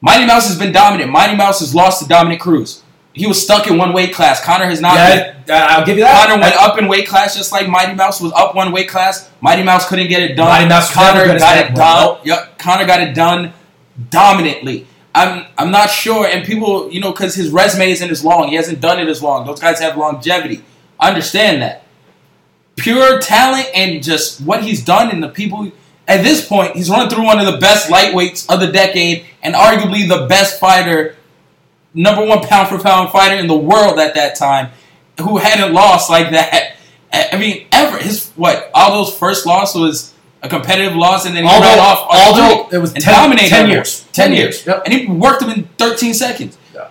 Mighty Mouse has been dominant. Mighty Mouse has lost to Dominick Cruz. He was stuck in one weight class. Conor has not been. I'll give you that. Conor went up in weight class just like Mighty Mouse was up one weight class. Mighty Mouse couldn't get it done. Mighty Mouse Conor got it done. nope. Yep, Conor got it done dominantly. I'm I'm not sure, and people, you know, because his resume isn't as long. He hasn't done it as long. Those guys have longevity. I understand that. Pure talent and just what he's done, and the people. At this point, he's run through one of the best lightweights of the decade, and arguably the best fighter, number one pound for pound fighter in the world at that time, who hadn't lost like that. (laughs) I mean, ever his what Aldo's first loss was a competitive loss, and then he Aldo- ran off Aldo, it was 10 dominated 10 years. 10 10 years, yep. and he worked him in 13 seconds. Yeah.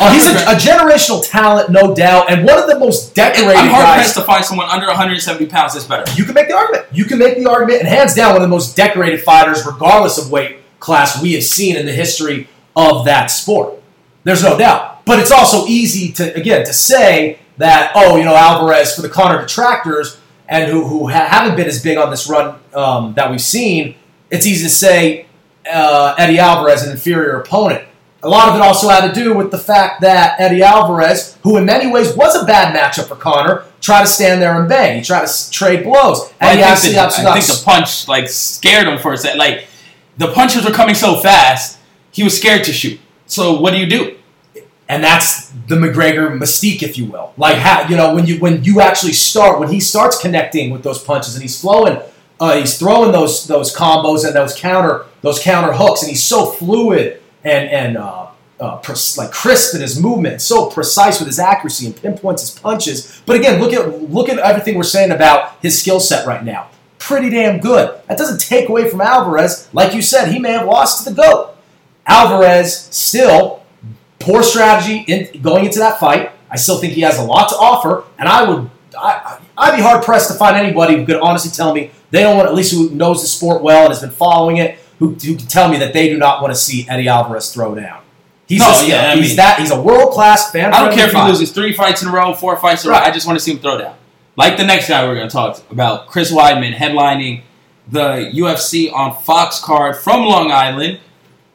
Oh, he's a, a generational talent, no doubt, and one of the most decorated I'm hard guys. pressed to find someone under 170 pounds that's better. You can make the argument. You can make the argument, and hands down, one of the most decorated fighters, regardless of weight class, we have seen in the history of that sport. There's no doubt. But it's also easy to, again, to say that, oh, you know, Alvarez for the Conor detractors and who, who ha- haven't been as big on this run um, that we've seen, it's easy to say uh, Eddie Alvarez an inferior opponent. A lot of it also had to do with the fact that Eddie Alvarez, who in many ways was a bad matchup for Conor, tried to stand there and bang. He tried to trade blows. I Eddie think, absolutely, the, I think the punch like scared him for a second. Like the punches were coming so fast, he was scared to shoot. So what do you do? and that's the McGregor mystique, if you will. Like how you know when you when you actually start when he starts connecting with those punches and he's flowing, uh, he's throwing those those combos and those counter those counter hooks, and he's so fluid and and uh, uh, pres- like crisp in his movement, so precise with his accuracy and pinpoints his punches. But again, look at look at everything we're saying about his skill set right now. Pretty damn good. That doesn't take away from Alvarez. Like you said, he may have lost to the goat. Alvarez still poor strategy in going into that fight. I still think he has a lot to offer, and I would I, I'd be hard pressed to find anybody who could honestly tell me they don't want at least who knows the sport well and has been following it who, who can tell me that they do not want to see Eddie Alvarez throw down. He's No, just, yeah, I he's mean- that he's a world class fan. I don't care if he loses three fights in a row, four fights in a row. I just want to see him throw down. Like the next guy we're going to talk about, Chris Weidman headlining the UFC on Fox card from Long Island.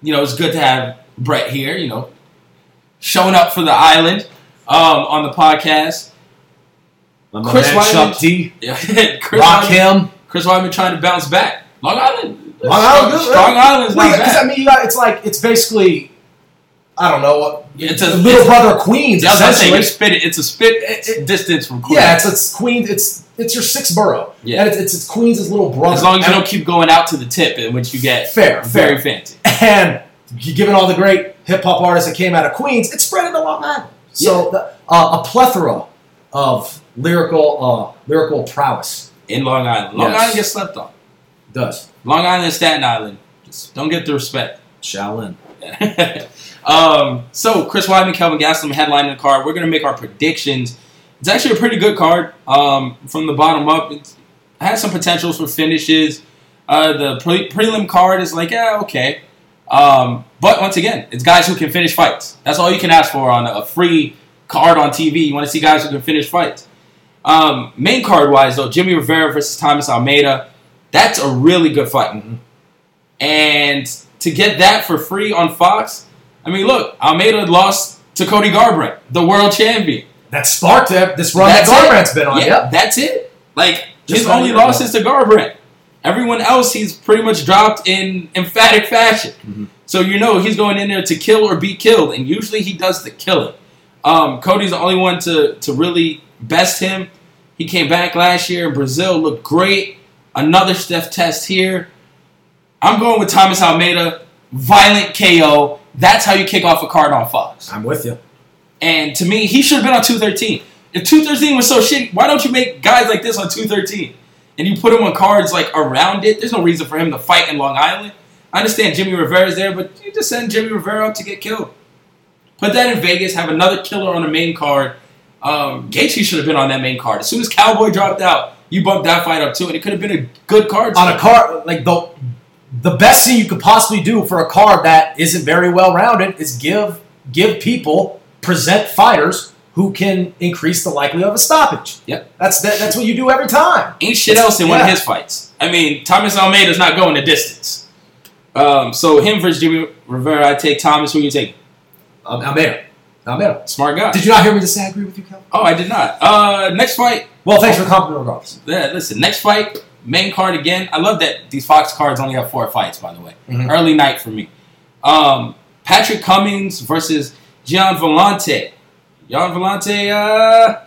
You know, it's good to have Brett here. You know, showing up for the island um, on the podcast. My man (laughs) Chris Chuck Weidman, D. Yeah, Chris Rock Weidman, him. Chris Weidman trying to bounce back. Long Island, Long Island, strong, strong Island's Well, not yeah, 'cause, bad. I mean, you got, it's like it's basically I don't know what It's a little brother of Queens. I gonna essentially. you spit it. It's a spit distance from Queens. Yeah, it's, it's Queens. It's it's your sixth borough. Yeah. and it's, it's, it's Queens' little brother. As long as you don't keep going out to the tip, in which you get Fair, very fair. fancy. And given all the great hip hop artists that came out of Queens, it's spread into Long Island. So the, uh, a plethora of lyrical uh, lyrical prowess in Long Island. Long Yes. Island gets slept on. does. Long Island and Staten Island. Just don't get the respect. Shaolin. (laughs) um, so Chris Weidman, Kelvin Gastelum headlining the card. We're gonna make our predictions. It's actually a pretty good card. Um, from the bottom up, it has some potentials for finishes. Uh, the pre- prelim card is like, yeah, okay. Um, but once again, it's guys who can finish fights. That's all you can ask for on a free card on TV. You want to see guys who can finish fights. Um, main card wise, though, Jimmy Rivera versus Thomas Almeida, that's a really good fight. And to get that for free on Fox, I mean, look, Almeida lost to Cody Garbrandt, the world champion. That sparked it, this run That's that. Garbrandt's been on. Yeah, Yep. that's it. Like Just his only loss is to Garbrandt. Everyone else, he's pretty much dropped in emphatic fashion. Mm-hmm. So you know he's going in there to kill or be killed, and usually he does the killing. Um, Cody's the only one to to really best him. He came back last year in Brazil, looked great. Another Steph test here. I'm going with Thomas Almeida, violent KO. That's how you kick off a card on Fox. I'm with you. And to me, he should have been on 213. If 213 was so shitty, why don't you make guys like this on 213? And you put him on cards like around it. There's no reason for him to fight in Long Island. I understand Jimmy Rivera's there, but you just send Jimmy Rivera up to get killed. Put that in Vegas, have another killer on the main card. Um, Gaethje should have been on that main card. As soon as Cowboy dropped out, you bumped that fight up too, and it could have been a good card. on a card like the the best thing you could possibly do for a card that isn't very well rounded is give give people present fighters who can increase the likelihood of a stoppage. Yep. That's that, that's what you do every time. Ain't shit else in one of his fights. I mean, Thomas Almeida's not going the distance. Um, so him versus Jimmy Rivera, I take Thomas. Who you take? Um, Almeida. Almeida. Smart guy. Did you not hear me just say I agree with you, Cal? Oh, I did not. Uh, next fight. Well, thanks for the compliment, regardless. Yeah, listen. Next fight, main card again. I love that these Fox cards only have four fights. By the way, Mhm. early night for me. Um, Patrick Cummins versus Gian Villante. Gian Villante, uh,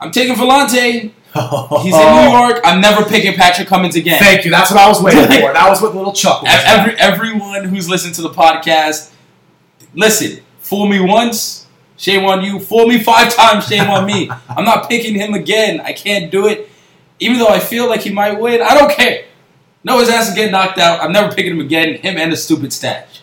I'm taking Villante. (laughs) He's in New York. I'm never picking Patrick Cummins again. Thank you. That's what I was waiting (laughs) for. That was what little chuckle. Every, everyone who's listened to the podcast, listen, fool me once, shame on you. Fool me five (laughs) times, shame on me. I'm not picking him again. I can't do it. Even though I feel like he might win, I don't care. No, his ass is getting knocked out. I'm never picking him again. Him and the stupid stash.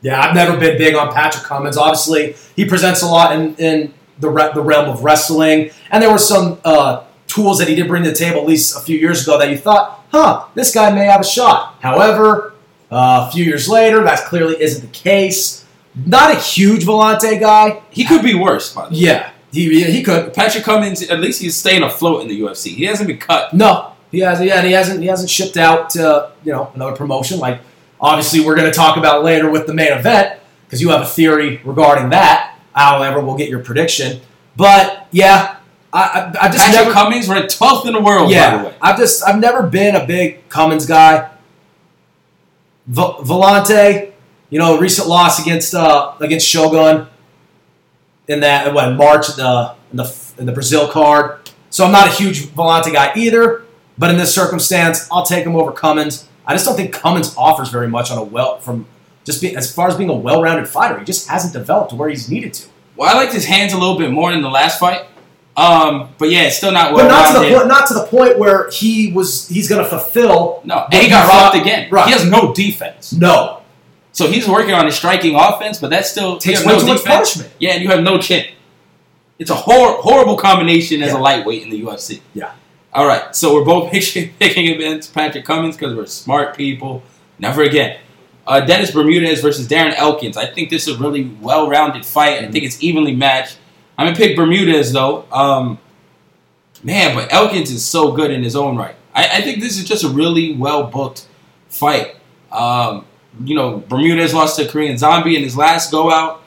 Yeah, I've never been big on Patrick Cummins. Obviously, he presents a lot in, in the re- the realm of wrestling, and there were some uh, tools that he did bring to the table at least a few years ago that you thought, huh, this guy may have a shot. However, uh, a few years later, that clearly isn't the case. Not a huge Villante guy. He could be worse, by the way. Yeah, he he could. Patrick Cummins, at least he's staying afloat in the UFC. He hasn't been cut. No, he hasn't. Yeah, and he hasn't. He hasn't shipped out to you know another promotion. Like obviously, we're going to talk about later with the main event because you have a theory regarding that. However, we'll get your prediction. But yeah, I, I, I just Patrick never. Cummins ranked 12th in the world, by the yeah, way. I've just I've never been a big Cummins guy. V- Villante, you know, recent loss against uh, against Shogun in that what March in the in the in the Brazil card. So I'm not a huge Villante guy either. But in this circumstance, I'll take him over Cummins. I just don't think Cummins offers very much on a well from just be, as far as being a well-rounded fighter. He just hasn't developed to where he's needed to. Well, I liked his hands a little bit more in the last fight. Um, but yeah, it's still not But well not to the point, not to the point where he was he's going to fulfill. No, and he got robbed again. Right. He has no defense. No, So he's working on his striking offense, but that still Takes way no too much punishment. Yeah, and you have no chin. It's a hor- horrible combination as Yeah. a lightweight in the UFC. Yeah. All right, so we're both (laughs) picking, picking against Patrick Cummins because we're smart people. Never again. Uh, Dennis Bermudez versus Darren Elkins. I think this is a really well-rounded fight. I think it's evenly matched. I'm gonna pick Bermudez though. Um, man, but Elkins is so good in his own right. I, I think this is just a really well-booked fight. Um, you know, Bermudez lost to Korean Zombie in his last go out.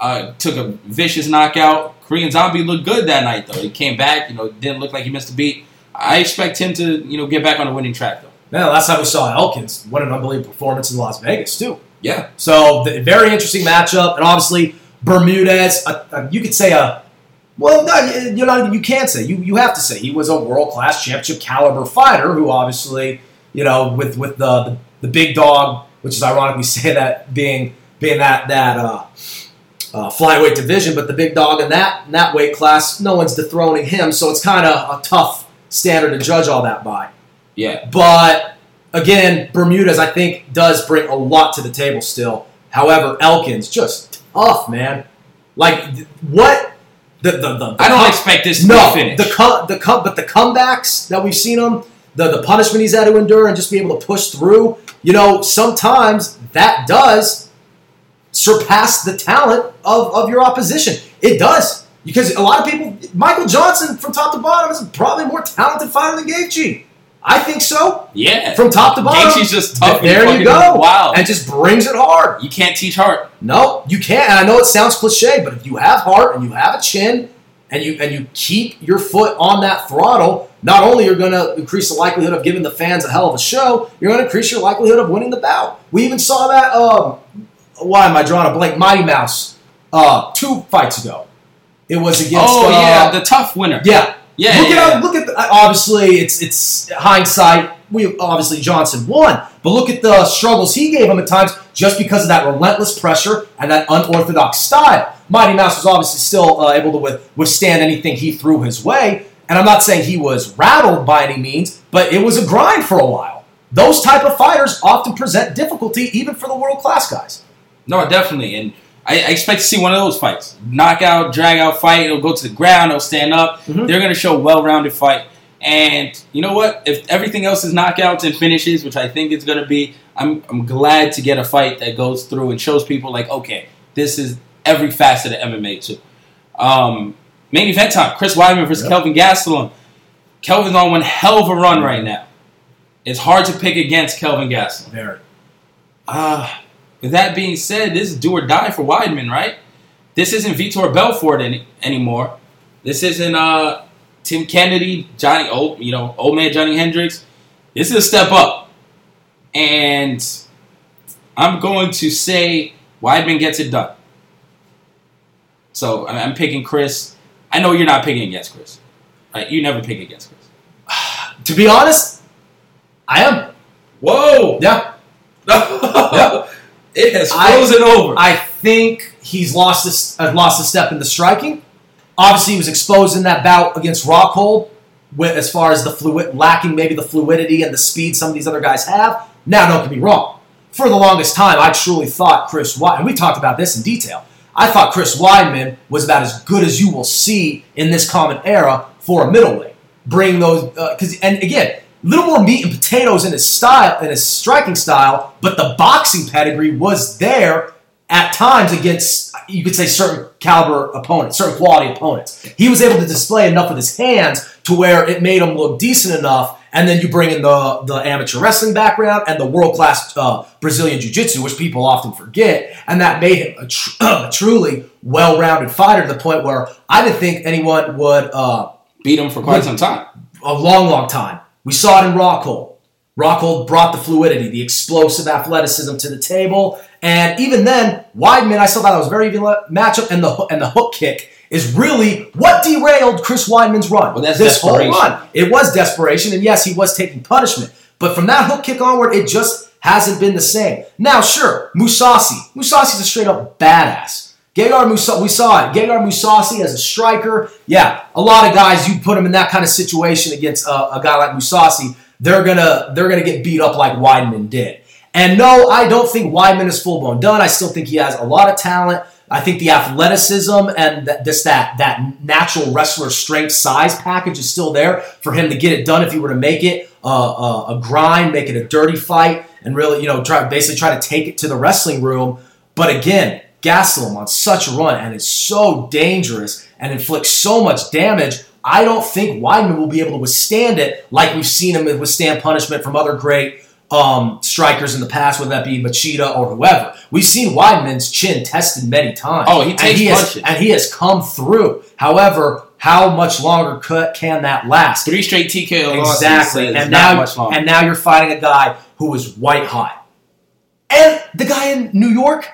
Uh, took a vicious knockout. Korean Zombie looked good that night though. He came back. You know, didn't look like he missed a beat. I expect him to you know get back on the winning track though. Man, last time we saw Elkins, what an unbelievable performance in Las Vegas too. Yeah. So the, very interesting matchup, and obviously Bermudez. Uh, uh, you could say a well, no, you're not. You can't say you. You have to say he was a world class championship caliber fighter who obviously you know with with the, the the big dog, which is ironic we (laughs) say that being being that that uh, uh, flyweight division, but the big dog in that in that weight class, no one's dethroning him. So it's kind of a tough standard to judge all that by. Yeah. But again, Bermudez, I think, does bring a lot to the table still. However, Elkins, just tough, man. Like, what? The, the, the, the I don't com- expect this to no, the com- the com- but the comebacks that we've seen him, the, the punishment he's had to endure and just be able to push through, you know, sometimes that does surpass the talent of, of your opposition. It does. Because a lot of people, Michael Johnson from top to bottom is probably more talented fighter than Gaethje. I think so. yeah. From top to bottom. Gaethje's just tough. There you go. Wow. And just brings it hard. you can't teach heart. No, you can't. And I know it sounds cliche, but if you have heart and you have a chin and you and you keep your foot on that throttle, not only you're going to increase the likelihood of giving the fans a hell of a show, you're going to increase your likelihood of winning the bout. We even saw that. Um, why am I drawing a blank? Mighty Mouse uh, two fights ago. It was against. oh uh, yeah, the TUF winner. yeah. Yeah, Look yeah, at yeah. look at the, obviously it's it's hindsight. We obviously Johnson won, but look at the struggles he gave him at times just because of that relentless pressure and that unorthodox style. Mighty Mouse was obviously still uh, able to with, withstand anything he threw his way, and I'm not saying he was rattled by any means, but it was a grind for a while. Those type of fighters often present difficulty even for the world class guys. No, definitely. And I, I expect to see one of those fights. Knockout, drag out fight. It'll go to the ground. It'll stand up. Mhm. They're going to show a well rounded fight. And you know what? If everything else is knockouts and finishes, which I think it's going to be, I'm, I'm glad to get a fight that goes through and shows people, like, okay, this is every facet of MMA, too. Um, main event time Chris Weidman versus Yep. Kelvin Gastelum. Kelvin's on one hell of a run right now. It's hard to pick against Kelvin Gastelum. Very. Uh, with that being said, this is do or die for Weidman, right? This isn't Vitor Belfort any, anymore. This isn't uh, Tim Kennedy, Johnny, old you know, old man Johnny Hendricks. This is a step up, and I'm going to say Weidman gets it done. So I- I'm picking Chris. I know you're not picking against Chris. Right? You never pick against Chris. (sighs) To be honest, I am. Whoa! (laughs) Yeah. it has I- frozen over. I think he's lost this, uh, lost a step in the striking. Obviously, he was exposed in that bout against Rockhold, with as far as the fluid lacking maybe the fluidity and the speed some of these other guys have. Now, don't get me wrong. For the longest time, I truly thought Chris Weidman, and we talked about this in detail. I thought Chris Weidman was about as good as you will see in this common era for a middleweight. Bring those uh, because and again, a little more meat and potatoes in his style, in his striking style, but the boxing pedigree was there at times against you could say certain caliber opponents, certain quality opponents. He was able to display enough with his hands to where it made him look decent enough. And then you bring in the the amateur wrestling background and the world class uh, Brazilian jiu jitsu, which people often forget, and that made him a, tr- (clears throat) a truly well rounded fighter to the point where I didn't think anyone would. Uh, Beat him for quite some time. a long, long time. We saw it in Rockhold. Rockhold brought the fluidity, the explosive athleticism to the table, and even then, Weidman, I still thought that was a very even matchup, and the and the hook kick is really what derailed Chris Weidman's run. Well, that's this whole run, it was desperation, and yes, he was taking punishment, but from that hook kick onward, it just hasn't been the same. Now, sure, Mousasi, Mousasi's a straight up badass. Gegard Musa, we saw it. Gegard Mousasi as a striker. Yeah, a lot of guys, you put him in that kind of situation against uh, a guy like Mousasi, they're gonna they're gonna get beat up like Weidman did. And no, I don't think Weidman is full blown done. I still think he has a lot of talent. I think the athleticism and that this that that natural wrestler strength size package is still there for him to get it done if he were to make it uh, uh, a grind, make it a dirty fight, and really you know try basically try to take it to the wrestling room. But again, Gastelum on such a run and is so dangerous and inflicts so much damage. I don't think Weidman will be able to withstand it like we've seen him withstand punishment from other great um, strikers in the past, whether that be Machida or whoever. We've seen Weidman's chin tested many times. Oh, he and takes he has, punches. and he has come through. However, how much longer could, can that last? Three straight TKO losses Exactly. And now, and now you're fighting a guy who is white hot. And the guy in New York,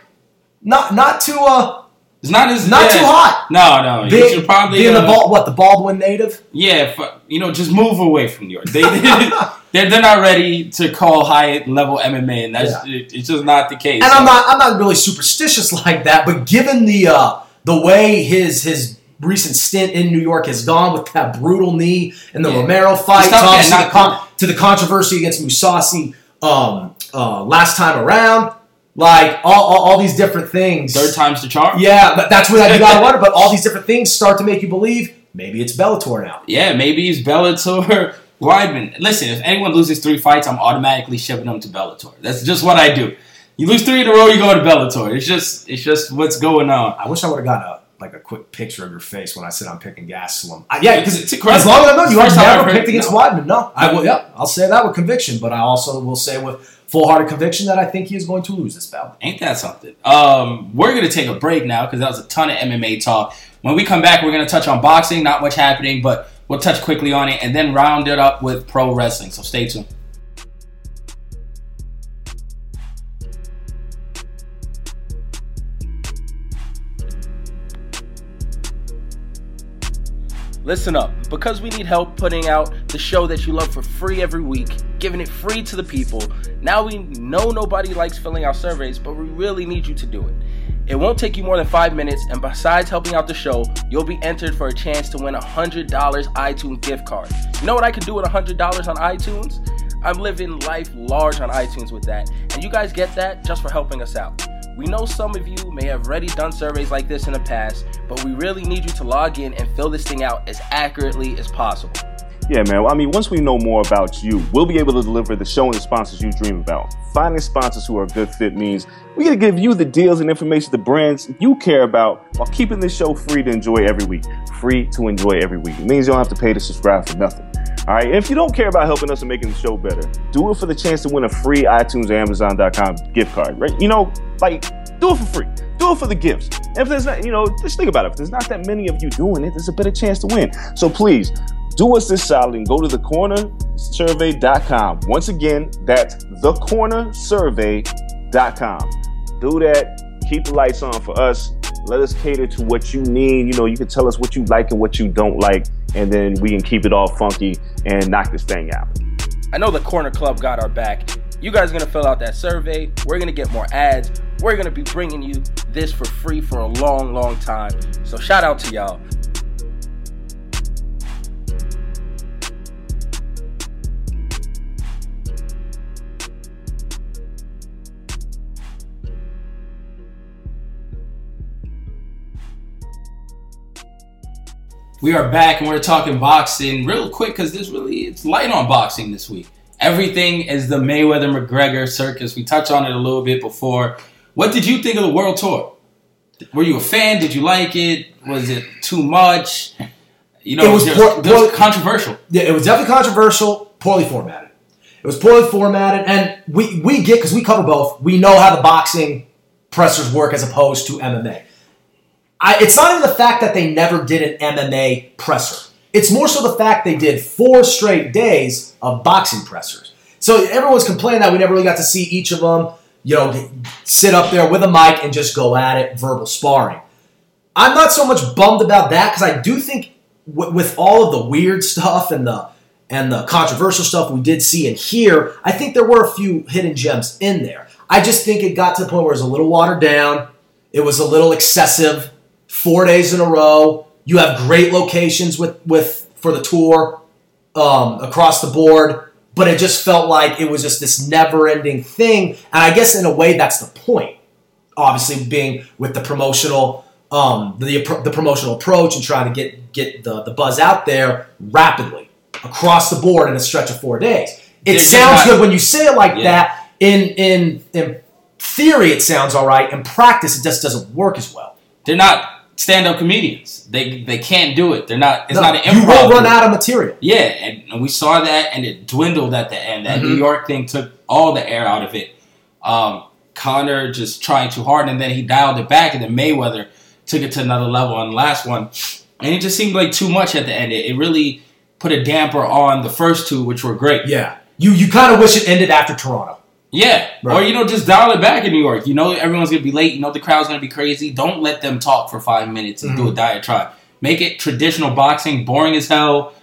not not too uh it's not as not yeah. too hot. No, no. you should probably being uh, the Bal- what the Baldwin native. Yeah, fu- you know, just move away from New York. They (laughs) they're, they're not ready to call high level MMA, and that's it, it's just not the case. And I'm not I'm not really superstitious like that, but given the uh the way his his recent stint in New York has gone with that brutal knee and the Yeah. Romero fight, not- to, yeah, the con- to the controversy against Mousasi um, uh, last time around, like all, all, all these different things. Third time's the charm. Yeah, but that's what you gotta (laughs) wonder. But all these different things start to make you believe maybe it's Bellator now. Yeah, maybe he's Bellator (laughs) Weidman. Listen, if anyone loses three fights, I'm automatically shipping them to Bellator. That's just what I do. You lose three in a row, you go to Bellator. It's just it's just what's going on. I wish I would have gotten a like a quick picture of your face when I said I'm picking Gastelum. I, yeah, because It's incredible. as long as I know you, I've never picked against no. Weidman. No, I will. Yeah, I'll say that with conviction, but I also will say with full-hearted conviction that I think he is going to lose this bout. Ain't that something? Um, we're gonna take a break now because that was a ton of MMA talk. When we come back, we're gonna touch on boxing. Not much happening, but we'll touch quickly on it and then round it up with pro wrestling. So stay tuned. Listen up, because we need help putting out the show that you love for free every week, giving it free to the people. Now we know nobody likes filling out surveys, but we really need you to do it. It won't take you more than five minutes, and besides helping out the show, you'll be entered for a chance to win a $100 iTunes gift card. You know what I can do with $100 on iTunes? I'm living life large on iTunes with that, and you guys get that just for helping us out. We know some of you may have already done surveys like this in the past, but we really need you to log in and fill this thing out as accurately as possible. Yeah, man. I mean, once we know more about you, we'll be able to deliver the show and the sponsors you dream about. Finding sponsors who are a good fit means we got to give you the deals and information the brands you care about while keeping this show free to enjoy every week. Free to enjoy every week. It means you don't have to pay to subscribe for nothing. All right. If you don't care about helping us and making the show better, do it for the chance to win a free iTunes or Amazon.com gift card. Right? You know, like do it for free. Do it for the gifts. If there's not, you know, just think about it. If there's not that many of you doing it, there's a better chance to win. So please do us this solid and go to thecornersurvey.com. Once again, that's thecornersurvey.com. com. Do that. Keep the lights on for us. Let us cater to what you need. You know, you can tell us what you like and what you don't like, and then we can keep it all funky and knock this thing out. I know the Corner Club got our back. You guys are gonna fill out that survey. We're gonna get more ads. We're gonna be bringing you this for free for a long, long time. So shout out to y'all. We are back and we're talking boxing real quick because this really it's light on boxing this week. Everything is the Mayweather McGregor circus. We touched on it a little bit before. What did you think of the world tour? Were you a fan? Did you like it? Was it too much? You know, It was there poor- there was poor- controversial. Yeah, it was definitely controversial, poorly formatted. It was poorly formatted, and we we get because we cover both. We know how the boxing pressers work as opposed to MMA. I, it's not even the fact that they never did an MMA presser. It's more so the fact they did four straight days of boxing pressers. So everyone's complaining that we never really got to see each of them, you know, sit up there with a mic and just go at it, verbal sparring. I'm not so much bummed about that because I do think w- with all of the weird stuff and the and the controversial stuff we did see and hear, I think there were a few hidden gems in there. I just think it got to the point where it was a little watered down. It was a little excessive. Four days in a row. You have great locations with with for the tour um, across the board, but it just felt like it was just this never-ending thing. And I guess in a way, that's the point obviously being with the promotional um, the, the promotional approach and trying to get get the, the buzz out there rapidly across the board in a stretch of four days. It They're sounds good when you say it like Yeah. that. In in in theory, it sounds all right. In practice, it just doesn't work as well. They're not stand-up comedians. They they can't do it. They're not. It's No, not an improv. you will run out of material. Yeah, and, and we saw that, and it dwindled at the end. That New Mhm. York thing took all the air out of it. Um, Conor just trying too hard, and then he dialed it back, and then Mayweather took it to another level on the last one, and it just seemed like too much at the end. It, it really put a damper on the first two, which were great. Yeah, you you kind of wish it ended after Toronto. Yeah, or you know, just dial it back in New York. You know, everyone's gonna be late. You know, the crowd's gonna be crazy. Don't let them talk for five minutes and Mm-hmm. do a diatribe. Make it traditional boxing, boring as hell.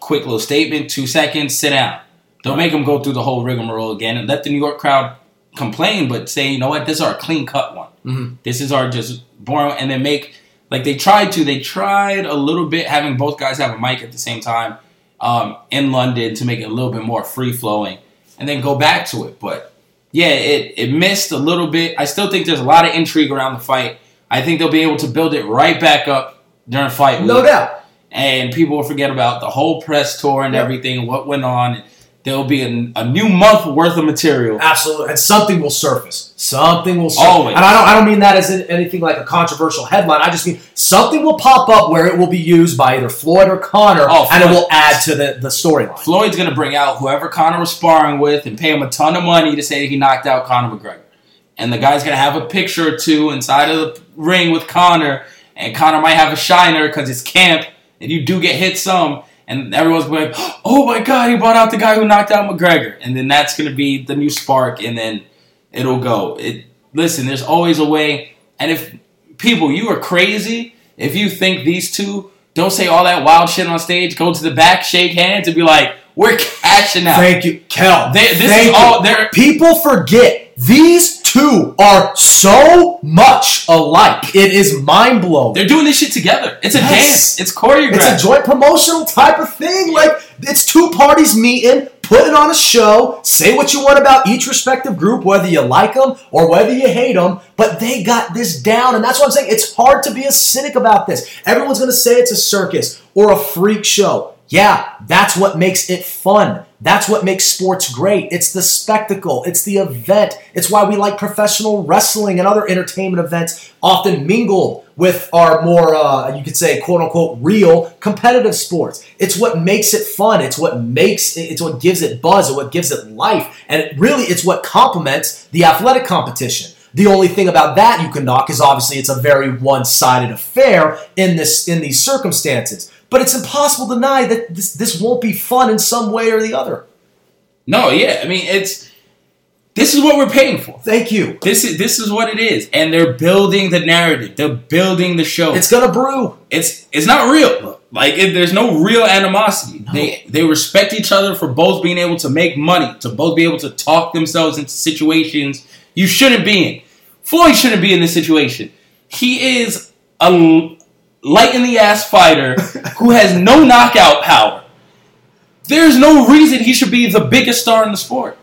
Quick little statement, two seconds, sit down. Don't make them go through the whole rigmarole again, and let the New York crowd complain, but say, you know what, this is our clean cut one. Mhm. This is our just boring, and then make like they tried to. They tried a little bit having both guys have a mic at the same time um, in London to make it a little bit more free flowing, and then go back to it. But yeah, it it missed a little bit. I still think there's a lot of intrigue around the fight. I think they'll be able to build it right back up during fight week No doubt. and people will forget about the whole press tour and Yep. everything what went on. There'll be a, a new month worth of material. Absolutely, and something will surface. Something will surface. Always. And I don't, I don't mean that as anything like a controversial headline. I just mean something will pop up where it will be used by either Floyd or Conor, Oh, and it will add to the, the storyline. Floyd's gonna bring out whoever Conor was sparring with and pay him a ton of money to say he knocked out Conor McGregor. And the guy's gonna have a picture or two inside of the ring with Conor, and Conor might have a shiner because it's camp, and you do get hit some, and everyone's like, (gasps) "Oh my God, he brought out the guy who knocked out McGregor," and then that's gonna be the new spark, and then it'll go. It listen, there's always a way, and if people, you are crazy if you think these two don't say all that wild shit on stage, go to the back, shake hands, and be like, "We're (laughs) cashing out." Thank you, Kel. They- this Thank is all- People forget these two are so much alike. It is mind blowing. They're doing this shit together. It's a Yes. dance. It's choreographed. It's a joint promotional type of thing. Like it's two parties meeting, putting on a show. Say what you want about each respective group, whether you like them or whether you hate them. But they got this down, and that's what I'm saying. It's hard to be a cynic about this. Everyone's gonna say it's a circus or a freak show. Yeah, that's what makes it fun. That's what makes sports great. It's the spectacle. It's the event. It's why we like professional wrestling and other entertainment events often mingled with our more, uh, you could say, quote unquote, real competitive sports. It's what makes it fun. It's what makes it, it's what gives it buzz and what gives it life. And really, it's what complements the athletic competition. The only thing about that you can knock is obviously it's a very one-sided affair in this in these circumstances. But it's impossible to deny that this this won't be fun in some way or the other. No, yeah. I mean, it's This is what we're paying for. Thank you. This is this is what it is, and they're building the narrative. They're building the show. It's gonna brew. it's it's not real. Like it, there's no real animosity. They they respect each other for both being able to make money, to both be able to talk themselves into situations you shouldn't be in. Floyd shouldn't be in this situation. He is a light in the ass fighter who has no knockout power. There's no reason he should be the biggest star in the sport.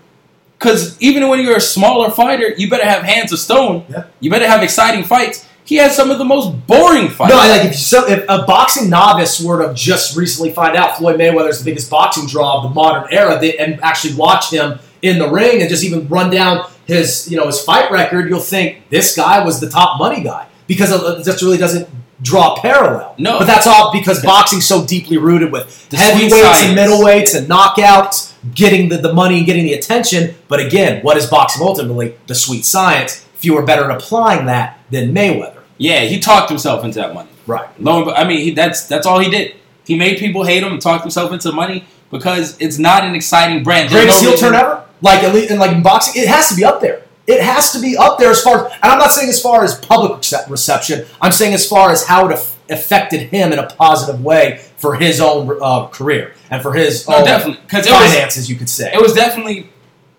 Because even when you're a smaller fighter, you better have hands of stone. Yeah. You better have exciting fights. He has some of the most boring fights. No, I like if, you, so, if a boxing novice were to just recently find out Floyd Mayweather is the biggest boxing draw of the modern era, they, and actually watch him in the ring and just even run down his you know his fight record, you'll think this guy was the top money guy because uh, it just really doesn't draw parallel. No. but that's all because boxing's so deeply rooted with The heavyweights and middleweights and knockouts, getting the, the money and getting the attention. But again, what is boxing ultimately? The sweet science. Few are better at applying that than Mayweather. yeah, he talked himself into that money. Right. Lo I mean, he, that's that's all he did. He made people hate him and talked himself into money because it's not an exciting brand. There's greatest no heel turn ever. Like at least, and like in boxing, it has to be up there. It has to be up there as far. And I'm not saying as far as public reception. I'm saying as far as how it aff- affected him in a positive way for his own uh, career and for his No, own definitely, it was- finances. you could say. It was definitely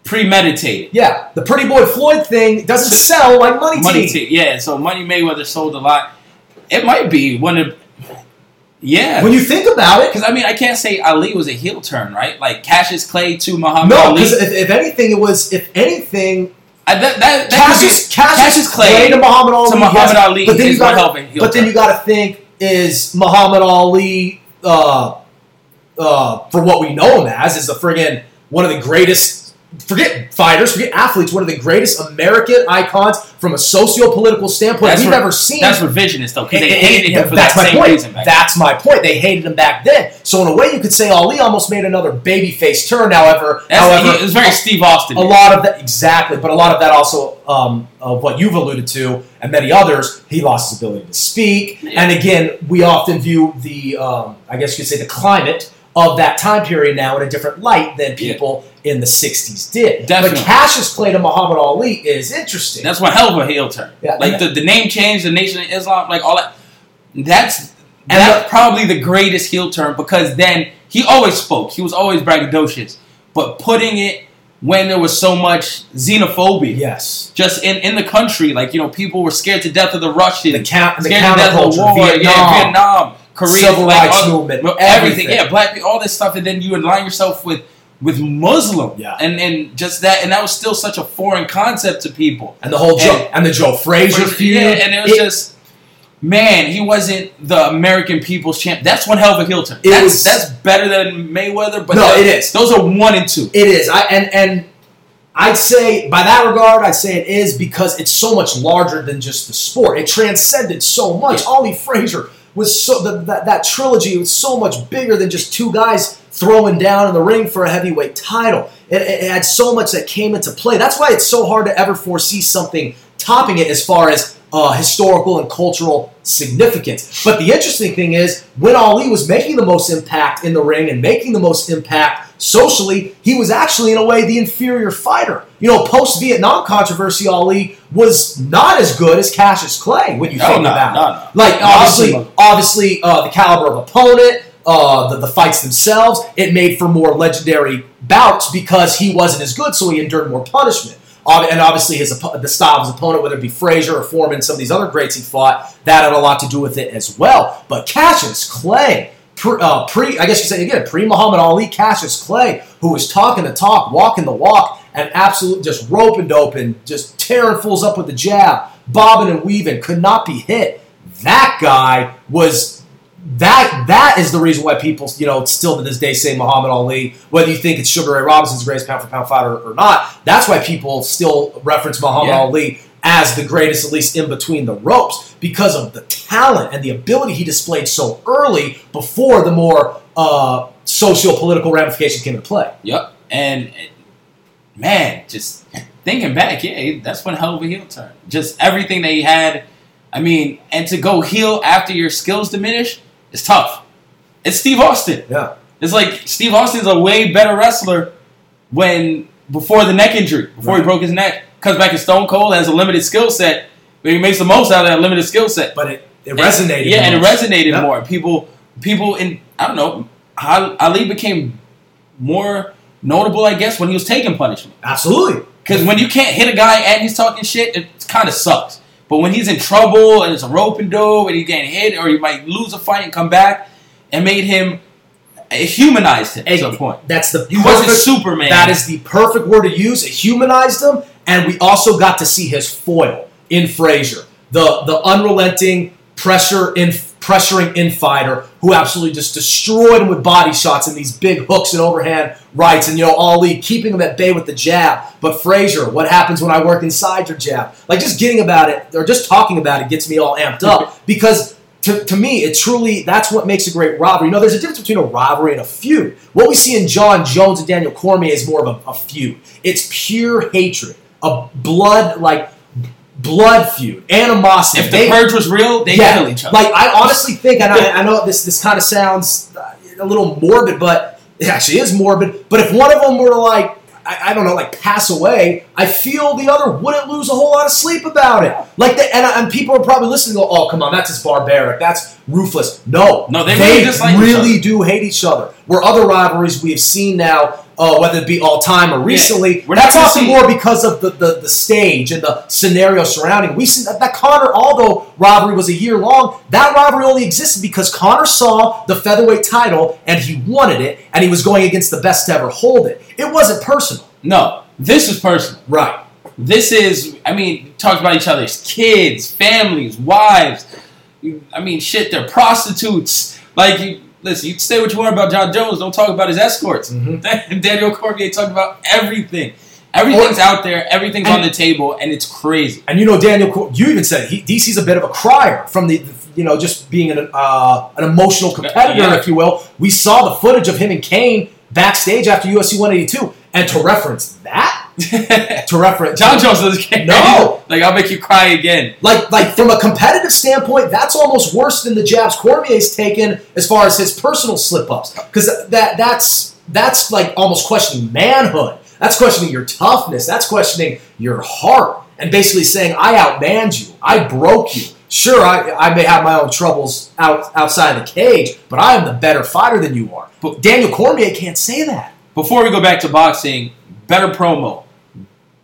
premeditated. yeah, the Pretty Boy Floyd thing doesn't sell like Money, Money yeah. So Money Mayweather sold a lot. It might be one of, yeah. When you think about it, Because I mean, I can't say Ali was a heel turn, right? Like Cassius Clay to Muhammad no, Ali. because if, if anything, it was if anything. I, that, that, that Cassius, be, Cassius, Clay Clay to Muhammad Ali. to Muhammad yes, Ali but then you got one hell of a heel But then you got to think: is Muhammad Ali, uh, uh, for what we know him as, is the friggin' one of the greatest. Forget fighters, forget athletes. One of the greatest American icons from a socio-political standpoint That's we've re- ever seen. That's revisionist though, because they hated him for that's that my same point. reason. Back That's my point. They hated him back then. So in a way, you could say Ali almost made another babyface turn. However, That's, however, it was very Steve Austin. a lot of that exactly, but a lot of that also um, of what you've alluded to, and many others. He lost his ability to speak, and again, we often view the, um, I guess you could say, the climate of that time period now in a different light than people in the '60s did. Definitely. But Cassius Clay to Muhammad Ali is interesting. That's one hell of a heel turn. Yeah, like the, the name change, the Nation of Islam, like all that. That's And that's the- probably the greatest heel turn because then he always spoke. He was always braggadocious, but putting it when there was so much xenophobia. yes. Just in, in the country, like you know, people were scared to death of the Russians, The count- the scared to death of the war, Vietnam, yeah, Vietnam, Korea, Civil like, rights all- movement, everything, everything. yeah, black people, all this stuff, and then you align yourself with with Muslim, Yeah. and and just that, and that was still such a foreign concept to people. And the whole Joe And- and the Joe Frazier feud. Yeah, and it was just man, he wasn't the American people's champ. That's one hell of a heel turn. It That's was- that's better than Mayweather, but No, that- it is. Those are one and two. It is. I and and I'd say by that regard, I'd say it is because it's so much larger than just the sport. It transcended so much. Yeah. Ali Frazier was so the, that that trilogy was so much bigger than just two guys throwing down in the ring for a heavyweight title. It, it, had so much that came into play. That's why it's so hard to ever foresee something topping it as far as uh, historical and cultural significance. But the interesting thing is, when Ali was making the most impact in the ring and making the most impact socially, he was actually, in a way, the inferior fighter. You know, post Vietnam controversy, Ali was not as good as Cassius Clay when you No, think no, about no, it. Like, obviously, obviously, uh, the caliber of opponent. Uh, the, the fights themselves, it made for more legendary bouts because he wasn't as good, so he endured more punishment. And obviously, his the style of his opponent, whether it be Frazier or Foreman, some of these other greats he fought, that had a lot to do with it as well. But Cassius Clay, pre, uh, pre I guess you say again, pre Muhammad Ali, Cassius Clay, who was talking the talk, walking the walk, and absolutely just roping doping, just tearing fools up with the jab, bobbing and weaving, could not be hit. That guy was that that is the reason why people, you know, still to this day say Muhammad Ali, whether you think it's Sugar Ray Robinson's greatest pound for pound fighter or not, that's why people still reference Muhammad Yeah. Ali as the greatest, at least in between the ropes, because of the talent and the ability he displayed so early before the more uh, socio-political ramifications came into play. Yep. And man, just thinking back, yeah, that's one hell of a heel turn. Just everything that he had. I mean, and to go heel after your skills diminish is tough. It's Steve Austin. Yeah. It's like Steve Austin's a way better wrestler when before the neck injury, before he broke his neck. Comes back in Stone Cold, has a limited skill set, but he makes the most out of that limited skill set. But it, it And- resonated. Yeah, and it resonated Yep. more. People, people in I don't know. Ali Ali became more notable, I guess, when he was taking punishment. Absolutely. Because when you can't hit a guy and he's talking shit, it kind of sucks. But when he's in trouble and it's a rope-a-dope and he's getting hit, or he might lose a fight and come back, it made him. It humanized him to a point. That's the He wasn't Superman. That is the perfect word to use. It humanized him, and we also got to see his foil in Frazier, the the unrelenting pressure in pressuring in fighter who absolutely just destroyed him with body shots and these big hooks and overhand rights, and you know Ali keeping him at bay with the jab. But Frazier, what happens when I work inside your jab? Like just getting about it or just talking about it gets me all amped up (laughs) because to, to me, it truly that's what makes a great rivalry. You know, there's a difference between a rivalry and a feud. What we see in Jon Jones and Daniel Cormier is more of a, a feud. It's pure hatred, a blood like blood feud, animosity. if the They- purge was real, they yeah, kill each other. Like I honestly think, and I, I know this this kind of sounds a little morbid, but it actually is morbid. But if one of them were to like, I, I don't know, like pass away, I feel the other wouldn't lose a whole lot of sleep about it. Like, the, and and people are probably listening. Go, oh come on, that's just barbaric. That's ruthless. No, No, they really really do hate each other. Where other rivalries we have seen now. Uh, whether it be all time or recently, we're not that's often more because of the, the, the stage and the scenario surrounding. We see that, that Conor Aldo rivalry was a year long. That rivalry only existed because Conor saw the featherweight title and he wanted it, and he was going against the best to ever hold it. It wasn't personal, no, this is personal. right? This is, I mean, talks about each other's kids, families, wives. I mean, shit, they're prostitutes. Like, you, listen, you can say what you want about Jon Jones. Don't talk about his escorts. (laughs) Daniel Cormier talked about everything. Everything's out there. Everything's on the table, and it's crazy. And you know, Daniel, Cor- you even said he, DC's a bit of a crier from the, you know, just being an uh, an emotional competitor, Yeah. if you will. We saw the footage of him and Kane backstage after UFC 182, and to reference that, (laughs) to reference Jon Jones doesn't care. No. (laughs) like I'll make you cry again. Like, like from a competitive standpoint, that's almost worse than the jabs Cormier's taken as far as his personal slip ups, because that that's that's like almost questioning manhood. That's questioning your toughness. That's questioning your heart, and basically saying, "I outmanned you. I broke you." Sure, I, I may have my own troubles out outside the cage, but I am the better fighter than you are. But Daniel Cormier can't say that. Before we go back to boxing, better promo,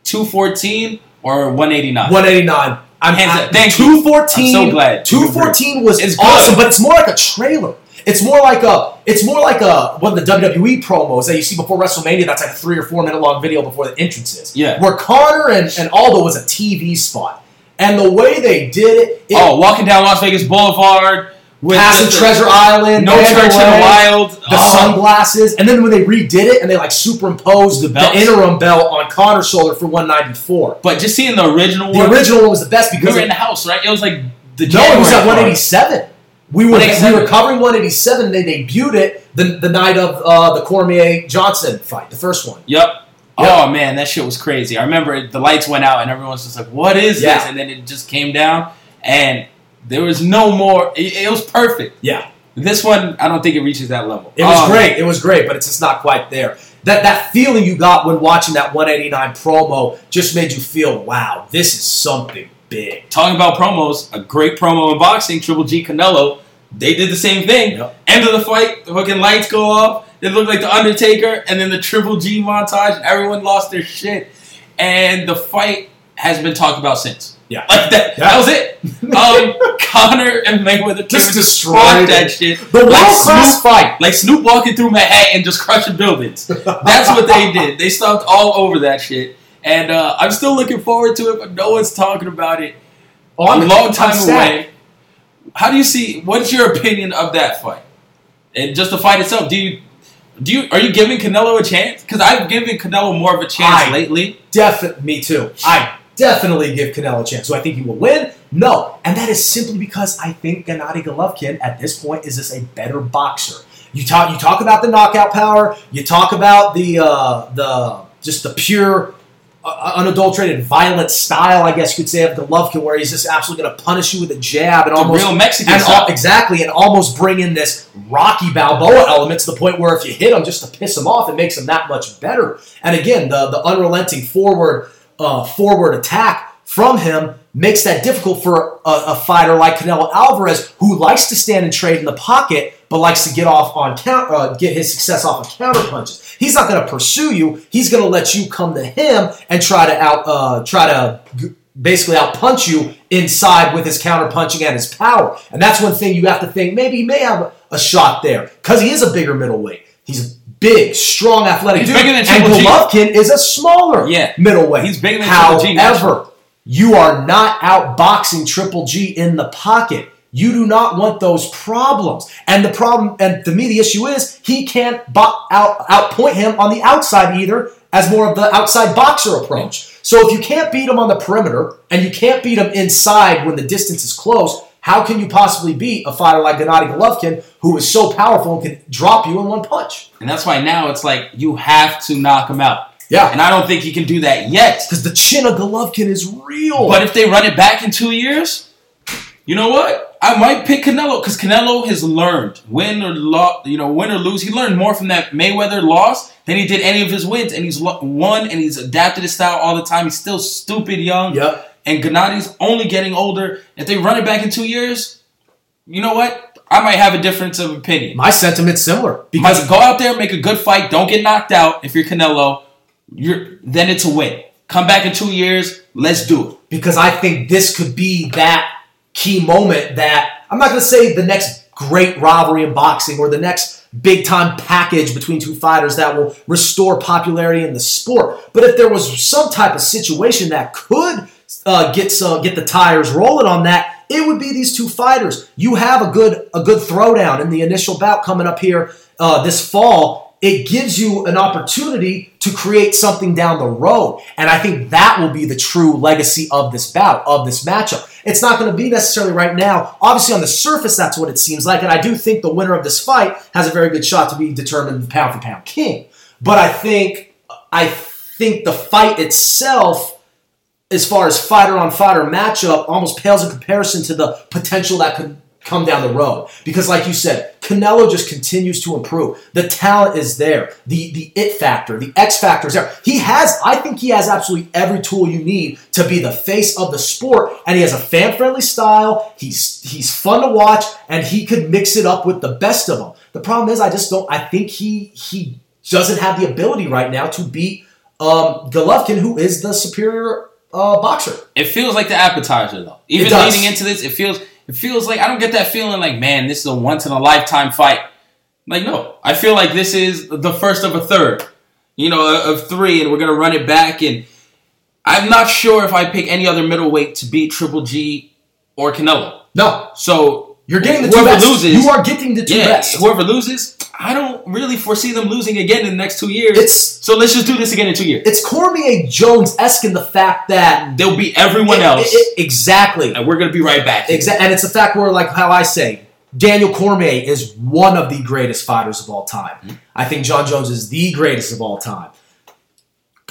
two fourteen or one eighty nine. 189. I'm Hands up. Thank you. 214. I'm so glad. 214 was It's good. awesome, but it's more like a trailer. It's more like a it's more like a one of the WWE promos that you see before WrestleMania. That's like a three or four minute long video before the entrances. Yeah. Where Conor and, and Aldo was a TV spot, and the way they did it, it Oh, walking down Las Vegas Boulevard with passing the- the- Treasure Island, No Church in the Wild. the Oh. sunglasses, and then when they redid it and they like superimposed The the, interim belt on Conor's shoulder for 194. But just seeing the original The one, original one was the best because we were it- in the house, right? It was like the No, it was at 187. We were we were covering 187. They debuted it the, the night of uh, the Cormier Johnson fight, the first one. Yep. Yep. Oh man, that shit was crazy. I remember it, the lights went out and everyone was just like, "What is Yeah. this?" And then it just came down, and there was no more. It, it was perfect. Yeah, This one, I don't think it reaches that level. it was Oh, great. It was great, but it's just not quite there. That that feeling you got when watching that 189 promo just made you feel, wow, this is something big. Talking about promos, a great promo in boxing, Triple G Canelo. They did the same thing. Yep. End of the fight, the fucking lights go off. It looked like the Undertaker, and then the Triple G montage. Everyone lost their shit, and the fight has been talked about since. Yeah. Like that. Yeah. That was it. (laughs) Um, Conor and Mayweather Just destroyed that shit. The world Like class Snoop- fight. Like Snoop walking through Manhattan, and just crushing buildings. That's what they did. They stomped all over that shit. And uh, I'm still looking forward to it, but no one's talking about it. Oh, I'm a long time I'm away. How do you see? What's your opinion of that fight? And just the fight itself. Do you do you are you giving Canelo a chance? Because I've given Canelo more of a chance I- lately. Definitely, me too. I definitely give Canelo a chance. Do I think he will win? No, and that is simply because I think Gennady Golovkin at this point is just a better boxer. You talk, you talk about the knockout power. You talk about the uh, the just the pure uh, unadulterated violent style, I guess you could say, of Golovkin, where he's just absolutely going to punish you with a jab and The almost real Mexican and al- exactly, and almost bring in this Rocky Balboa element to the point where if you hit him just to piss him off, it makes him that much better. And again, the the unrelenting forward uh, forward attack from him makes that difficult for a, a fighter like Canelo Alvarez, who likes to stand and trade in the pocket, but likes to get off on count, uh, get his success off of counter punches. He's not going to pursue you. He's going to let you come to him and try to out uh, try to basically out punch you inside with his counter punching and his power. And that's one thing you have to think. Maybe he may have a shot there because he is a bigger middleweight. He's big, strong, athletic He's dude. bigger than and Triple G. Golovkin is a smaller Yeah. middleweight. He's bigger than Triple G, However, you are not outboxing Triple G in the pocket. You do not want those problems. And the problem, and to me, the issue is he can't bo- out outpoint him on the outside either, as more of the outside boxer approach. So if you can't beat him on the perimeter and you can't beat him inside when the distance is close, how can you possibly beat a fighter like Gennady Golovkin, who is so powerful and can drop you in one punch? And that's why now it's like you have to knock him out. Yeah. And I don't think he can do that yet. Because the chin of Golovkin is real. But if they run it back in two years, you know what? I might pick Canelo because Canelo has learned win or lo- you know win or lose. He learned more from that Mayweather loss than he did any of his wins, and he's won and he's adapted his style all the time. He's still stupid young. Yep. And Gennady's only getting older. If they run it back in two years, you know what? I might have a difference of opinion. My sentiment's similar. Because go out there, make a good fight, don't get knocked out. If you're Canelo, you're then it's a win. Come back in two years, let's do it. because I think this could be that key moment that I'm not going to say the next great rivalry in boxing or the next big time package between two fighters that will restore popularity in the sport. But if there was some type of situation that could uh, get some get the tires rolling on that, it would be these two fighters. You have a good a good throwdown in the initial bout coming up here uh, this fall. It gives you an opportunity to create something down the road. And I think that will be the true legacy of this bout, of this matchup. It's not going to be necessarily right now. Obviously, on the surface, that's what it seems like. And I do think the winner of this fight has a very good shot to be determined pound for pound king. But I think I think the fight itself, as far as fighter on fighter matchup, almost pales in comparison to the potential that could come down the road. Because, like you said, Canelo just continues to improve. The talent is there. The the it factor, the X factor is there. He has, I think, he has absolutely every tool you need to be the face of the sport. And he has a fan friendly style. He's he's fun to watch, and he could mix it up with the best of them. The problem is, I just don't. I think he he doesn't have the ability right now to beat um, Golovkin, who is the superior uh, boxer. It feels like the appetizer though. Even leading into this, it feels it feels like I don't get that feeling like, man, this is a once in a lifetime fight. Like, no. I feel like this is the first of a third. You know, of three, and we're gonna run it back and I'm not sure if I pick any other middleweight to beat Triple G or Canelo. No. So You're getting the two whoever best. loses, You are getting the two yeah, best. Whoever loses, I don't really foresee them losing again in the next two years. It's so let's just do this again in two years. it's Cormier Jones esque in the fact that They'll beat everyone It- else, it- exactly. and we're gonna be right back. And it's the fact where, like how I say, Daniel Cormier is one of the greatest fighters of all time. Mm-hmm. I think Jon Jones is the greatest of all time.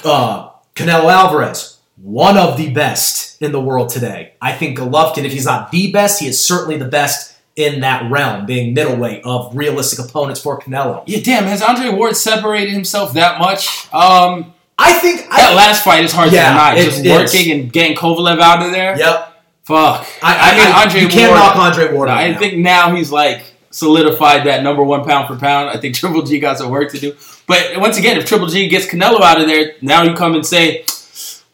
Uh, Canelo Alvarez, one of the best in the world today. I think Golovkin, if he's not the best, he is certainly the best in that realm, being middleweight of realistic opponents for Canelo. Yeah, damn. Has Andre Ward separated himself that much? Um, I think that I, last fight is hard Yeah, to deny. it Just working and getting Kovalev out of there. Yep. Fuck. I, I, I, you can't Ward- knock Andre Ward. I now. think now he's like solidified that number one pound for pound. I think (laughs) Triple G got some work to do. But once again, if Triple G gets Canelo out of there, now you come and say,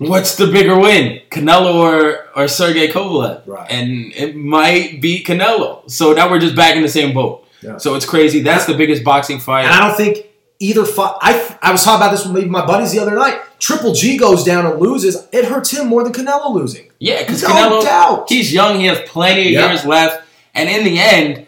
what's the bigger win, Canelo or or Sergey Kovalev? Right. And it might be Canelo. So now we're just back in the same boat. Yeah. So it's crazy. That's the biggest boxing fight. And I don't think either fight. I I was talking about this with my buddies the other night. Triple G goes down and loses. It hurts him more than Canelo losing. Yeah, because No Canelo, doubt. he's young. He has plenty of Yeah. years left. And in the end,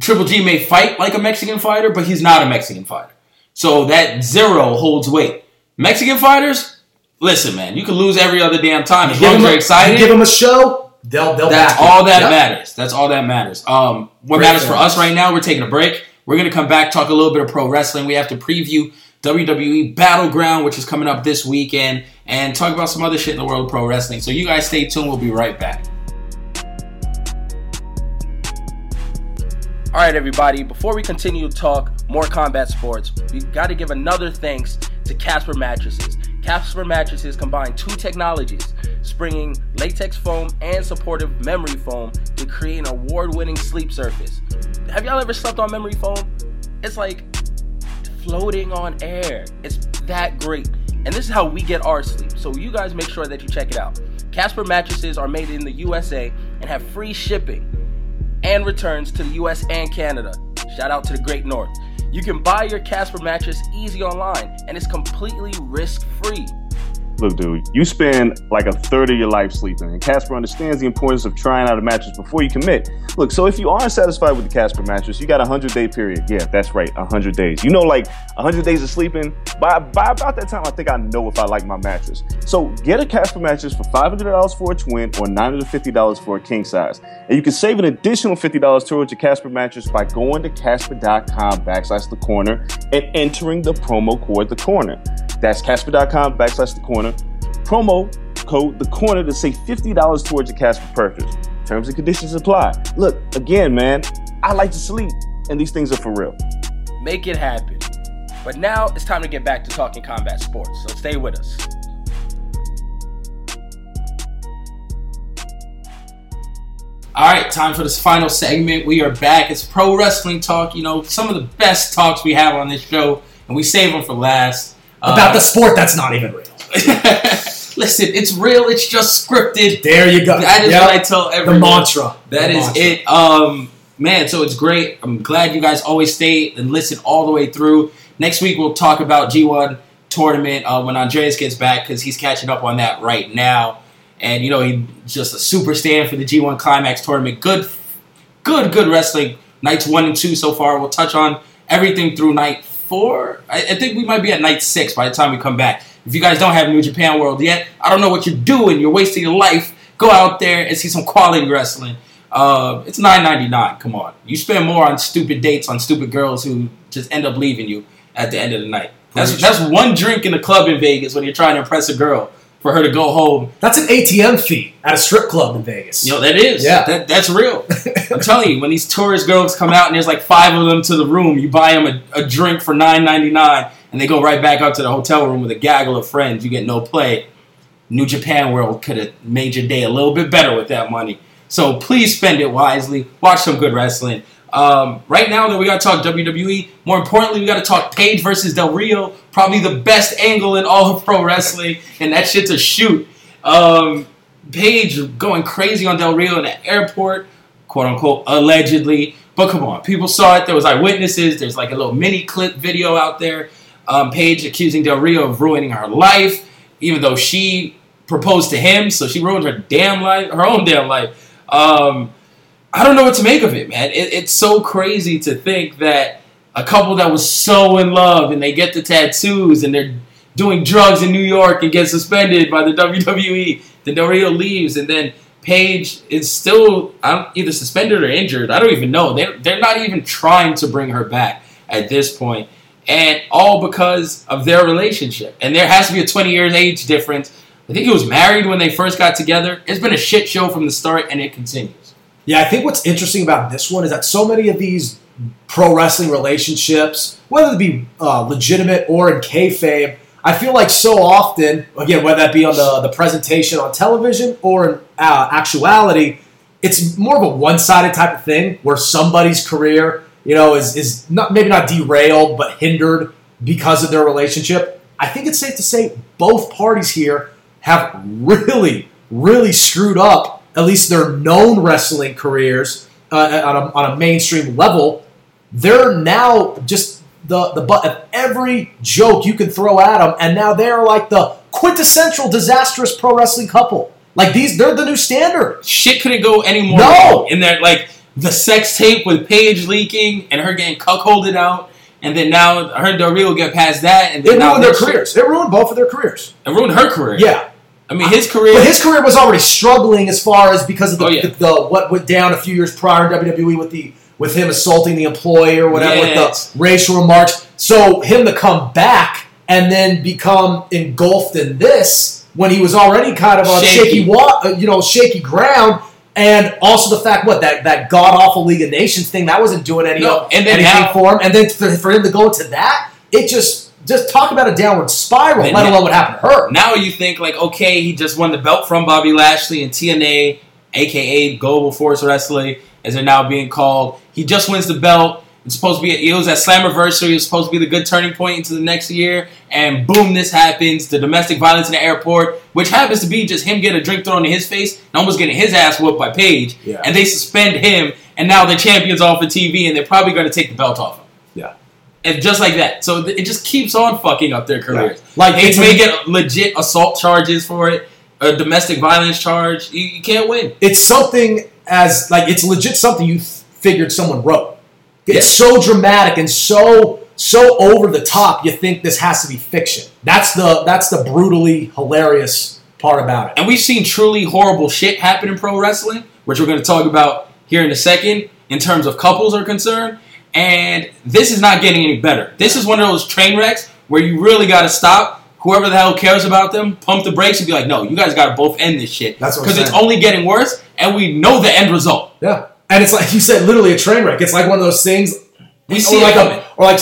Triple G may fight like a Mexican fighter, but he's not a Mexican fighter. So that zero holds weight. Mexican fighters, listen, man, you can lose every other damn time. As long as you're a, excited, give him a show. They'll they'll that's back you. all that Yep. matters. That's all that matters. Um, what Great matters for us right now, we're taking a break. We're gonna come back, talk a little bit of pro wrestling. We have to preview WWE Battleground, which is coming up this weekend, and talk about some other shit in the world of pro wrestling. So you guys stay tuned. We'll be right back. All right, everybody, before we continue to talk more combat sports, we got to give another thanks to Casper Mattresses. Casper Mattresses combine two technologies, springing latex foam and supportive memory foam to create an award winning sleep surface. Have y'all ever slept on memory foam? It's like floating on air. It's that great. And this is how we get our sleep. So you guys make sure that you check it out. Casper mattresses are made in the USA and have free shipping and returns to the US and Canada. Shout out to the Great North. You can buy your Casper mattress easy online and it's completely risk free. Look, dude, you spend like a third of your life sleeping, and Casper understands the importance of trying out a mattress before you commit. Look, so if you aren't satisfied with the Casper mattress, you got a 100 day period. Yeah, that's right, a 100 days. You know, like a 100 days of sleeping, by, by about that time, I think I know if I like my mattress. So get a Casper mattress for $500 for a twin or $950 for a king size. And you can save an additional $50 towards your Casper mattress by going to casper.com backslash the corner and entering the promo code the corner. That's casper.com backslash the corner. Promo code the corner to save $50 towards your Casper purchase. Terms and conditions apply. Look, again, man, I like to sleep, and these things are for real. Make it happen. But now it's time to get back to talking combat sports, so stay with us. All right, time for this final segment. We are back. It's pro wrestling talk. You know, some of the best talks we have on this show, and we save them for last. About uh, the sport that's not even real. (laughs) Listen, it's real. It's just scripted. There you go. That is Yep. what I tell everyone. The mantra. That The is mantra. it. Um, man, so it's great. I'm glad you guys always stay and listen all the way through. Next week we'll talk about G1 tournament uh, when Andreas gets back because he's catching up on that right now. And you know he's just a super stand for the G1 Climax tournament. Good, good, good wrestling. Nights one and two so far. We'll touch on everything through night four. I, I think we might be at night six by the time we come back. If you guys don't have New Japan World yet, I don't know what you're doing. You're wasting your life. Go out there and see some quality wrestling. Uh, it's nine ninety nine. Come on, you spend more on stupid dates on stupid girls who just end up leaving you at the end of the night. That's that's one drink in the club in Vegas when you're trying to impress a girl for her to go home. That's an ATM fee at a strip club in Vegas. Know that is. Yeah. that, that's real. (laughs) I'm telling you, when these tourist girls come out and there's like five of them to the room, you buy them a, a drink for nine ninety nine, and they go right back up to the hotel room with a gaggle of friends. You get no play. New Japan World could have made your day a little bit better with that money. So please spend it wisely. Watch some good wrestling. Um, right now, though, we got to talk WWE. More importantly, we got to talk Paige versus Del Rio. Probably the best angle in all of pro wrestling, and that shit's a shoot. Um, Paige going crazy on Del Rio in the airport, quote unquote, allegedly. But come on, people saw it. There was eyewitnesses. There's like a little mini clip video out there. Um, Paige accusing Del Rio of ruining her life, even though she proposed to him, so she ruined her damn life, her own damn life. Um, I don't know what to make of it, man. It, it's so crazy to think that a couple that was so in love and they get the tattoos and they're doing drugs in New York and get suspended by the (laughs) WWE. Then Del Rio leaves, and then Paige is still don't, either suspended or injured. I don't even know. They're, they're not even trying to bring her back at this point. And all because of their relationship. And there has to be a 20 years age difference. I think he was married when they first got together. It's been a shit show from the start, and it continues. Yeah, I think what's interesting about this one is that so many of these pro wrestling relationships, whether it be uh, legitimate or in kayfabe, I feel like so often, again, whether that be on the, the presentation on television or in uh, actuality, it's more of a one sided type of thing where somebody's career, you know, is, is not maybe not derailed but hindered because of their relationship. I think it's safe to say both parties here have really, really screwed up at least their known wrestling careers uh, on, a, on a mainstream level. They're now just the the butt of every joke you can throw at them, and now they're like the quintessential disastrous pro wrestling couple. Like these, they're the new standard. Shit couldn't go any more No! wrong. In there, like the sex tape with Paige leaking and her getting cuckolded out, and then now her and Del Rio get past that, and then It now ruined their shit- careers. It ruined both of their careers. It ruined her career. Yeah. I mean his career. But his career was already struggling as far as because of the, Oh, yeah. the, the what went down a few years prior in WWE with the with him assaulting the employee or whatever Yes. with the racial remarks. So him to come back and then become engulfed in this when he was already kind of on Shaky. shaky, wa- uh, you know, shaky ground. And also the fact what that that god awful League of Nations thing that wasn't doing any No, and then anything now- for him, and then for, for him to go to that, it just just talk about a downward spiral. Let alone what happened to her. Now you think like, okay, he just won the belt from Bobby Lashley and TNA, aka Global Force Wrestling, as they're now being called. He just wins the belt. It's supposed to be. It was at Slammiversary. It was supposed to be the good turning point into the next year, and boom, this happens. The domestic violence in the airport, which happens to be just him getting a drink thrown in his face and almost getting his ass whooped by Paige, Yeah. and they suspend him, and now the champion's off of TV, and they're probably going to take the belt off him. Yeah. And just like that. So it just keeps on fucking up their careers. Like, Like they may get legit assault charges for it, a domestic violence charge. You, you can't win. it's something as like it's legit something you th- figured someone wrote. It's Yeah. so dramatic and so so over the top. You think this has to be fiction. That's the that's the brutally hilarious part about it. And we've seen truly horrible shit happen in pro wrestling, which we're going to talk about here in a second, in terms of couples are concerned. And this is not getting any better. This is one of those train wrecks where you really got to stop. Whoever the hell cares about them, pump the brakes and be like, no, you guys got to both end this shit. That's Because it's only getting worse, and we know the end result. Yeah, and it's like (laughs) you said, literally a train wreck. It's like one of those things. We or see like a, or like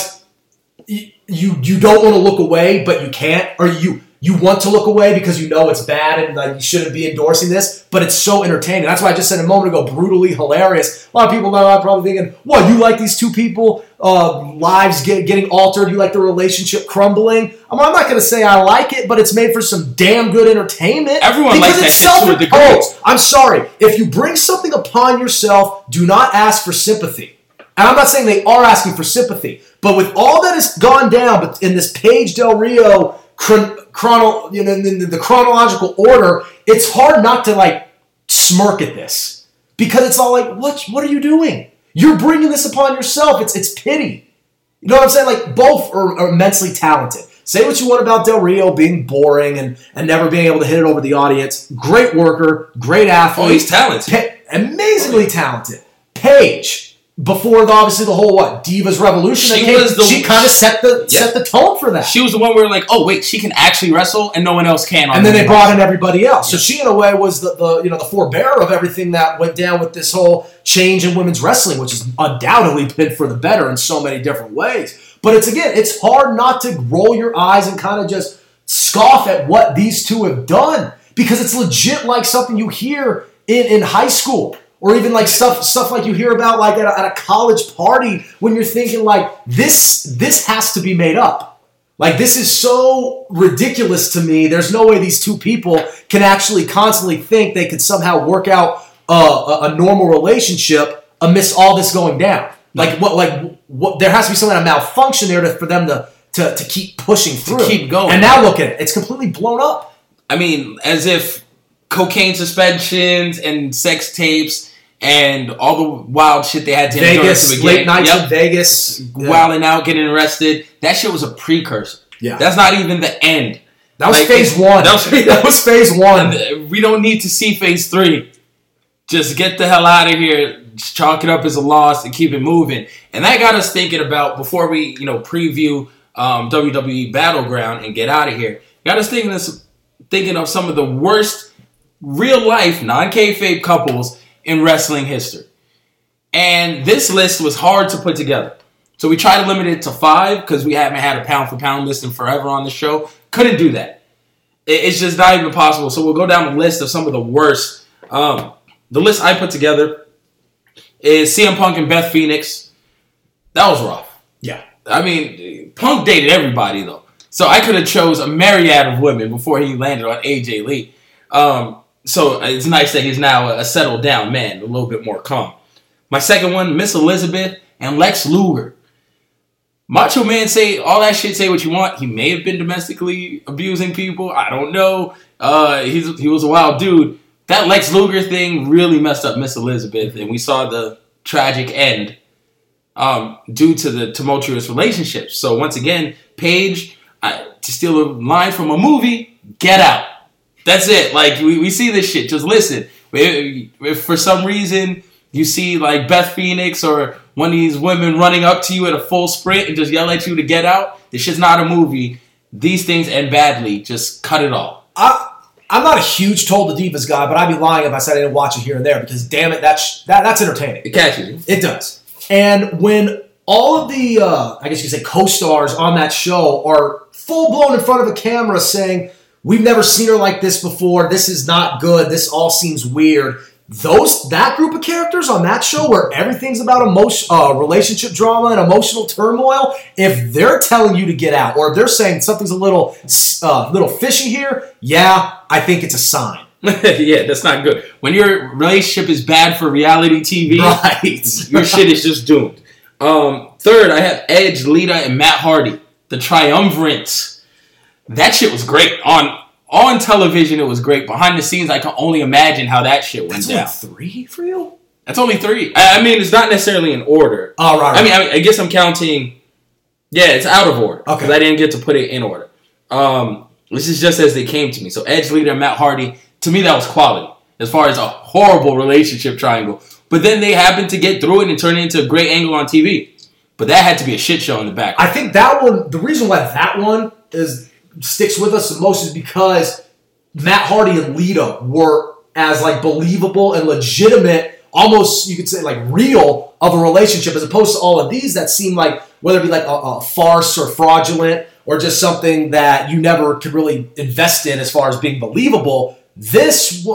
you you don't want to look away, but you can't, or you you want to look away because you know it's bad and like you shouldn't be endorsing this, but it's so entertaining. That's why I just said a moment ago, brutally hilarious. A lot of people now are probably thinking, "What you like these two people uh, lives get, getting altered? You like the relationship crumbling?" I'm, I'm not going to say I like it, but it's made for some damn good entertainment. Everyone likes that shit to a degree. I'm sorry. If you bring something upon yourself, do not ask for sympathy. And I'm not saying they are asking for sympathy, but with all that has gone down, but in this Paige Del Rio chron- chrono, you know, in the, the chronological order, it's hard not to like smirk at this because it's all like, what? What are you doing? You're bringing this upon yourself. It's it's pity. You know what I'm saying? Like both are, are immensely talented. Say what you want about Del Rio being boring and, and never being able to hit it over the audience. Great worker, great athlete. Oh, he's talented. Pa- amazingly talented. Paige, before the, obviously the whole what Divas Revolution, She came, was the- she kind of set the Yeah. set the tone for that. She was the one where like, oh wait, she can actually wrestle, and no one else can. On and then they brought in everybody else. So she, in a way, was the, the you know the forebearer of everything that went down with this whole change in women's wrestling, which has undoubtedly been for the better in so many different ways. But it's again, it's hard not to roll your eyes and kind of just scoff at what these two have done because it's legit like something you hear in, in high school or even like stuff stuff like you hear about like at a, at a college party when you're thinking like this this has to be made up like this is so ridiculous to me. There's no way these two people can actually constantly think they could somehow work out uh, a, a normal relationship amidst all this going down. Like what? Like what? There has to be some kind of malfunction there to, for them to, to to keep pushing through, keep going. And now look at it; it's completely blown up. I mean, as if cocaine suspensions and sex tapes and all the wild shit they had to endure Vegas, to late nights Yep. in Vegas, yeah. wilding out, getting arrested. That shit was a precursor. Yeah. That's not even the end. That was Like, phase one. That was, (laughs) That was (laughs) phase one. We don't need to see phase three. Just get the hell out of here. Just chalk it up as a loss and keep it moving. And that got us thinking about before we, you know, preview um, WWE Battleground and get out of here. Got us thinking of, thinking of some of the worst real life non kayfabe couples in wrestling history. And this list was hard to put together. So we tried to limit it to five because we haven't had a pound for pound list in forever on the show. Couldn't do that. It's just not even possible. So we'll go down the list of some of the worst. Um, the list I put together is CM Punk and Beth Phoenix. That was rough. Yeah. I mean, Punk dated everybody though, so I could have chose a myriad of women before he landed on AJ Lee. Um, so it's nice that he's now a settled down man, a little bit more calm. My second one, Miss Elizabeth and Lex Luger. Macho Man say all that shit. Say what you want. He may have been domestically abusing people. I don't know. Uh, he's he was a wild dude. That Lex Luger thing really messed up Miss Elizabeth, and we saw the tragic end um, due to the tumultuous relationships. So once again, Paige, I, to steal a line from a movie, get out. That's it. Like we, we see this shit. Just listen. If, for some reason you see like Beth Phoenix or one of these women running up to you at a full sprint and just yell at you to get out. This shit's not a movie. These things end badly. Just cut it all. I, I'm not a huge Total Divas guy, but I'd be lying if I said I didn't watch it here and there because damn it, that's that, that's entertaining. It catches you. It does. And when all of the, uh, I guess you could say, co-stars on that show are full blown in front of a camera saying, "We've never seen her like this before. This is not good. This all seems weird." Those that group of characters on that show, where everything's about emotion, uh, relationship drama and emotional turmoil, if they're telling you to get out, or if they're saying something's a little, uh, little fishy here, yeah, I think it's a sign. (laughs) yeah, that's not good. When your relationship is bad for reality TV, (laughs) Right. your shit is just doomed. Um, third, I have Edge, Lita, and Matt Hardy, the triumvirate. That shit was great on on television. It was great. Behind the scenes, I can only imagine how that shit went That's down. only three for you. That's only three. I, I mean, it's not necessarily in order. Oh, right, I mean. I, I guess I'm counting. Yeah, it's out of order. Okay. Because I didn't get to put it in order. Um, this is just as they came to me. So Edge, Lita, and Matt Hardy. To me, that was quality as far as a horrible relationship triangle. But then they happened to get through it and turn it into a great angle on TV. But that had to be a shit show in the back. I think that one. The reason why that one is sticks with us the most is because Matt Hardy and Lita were as like believable and legitimate, almost you could say like real of a relationship, as opposed to all of these that seem like whether it be like a, a farce or fraudulent or just something that you never could really invest in as far as being believable. This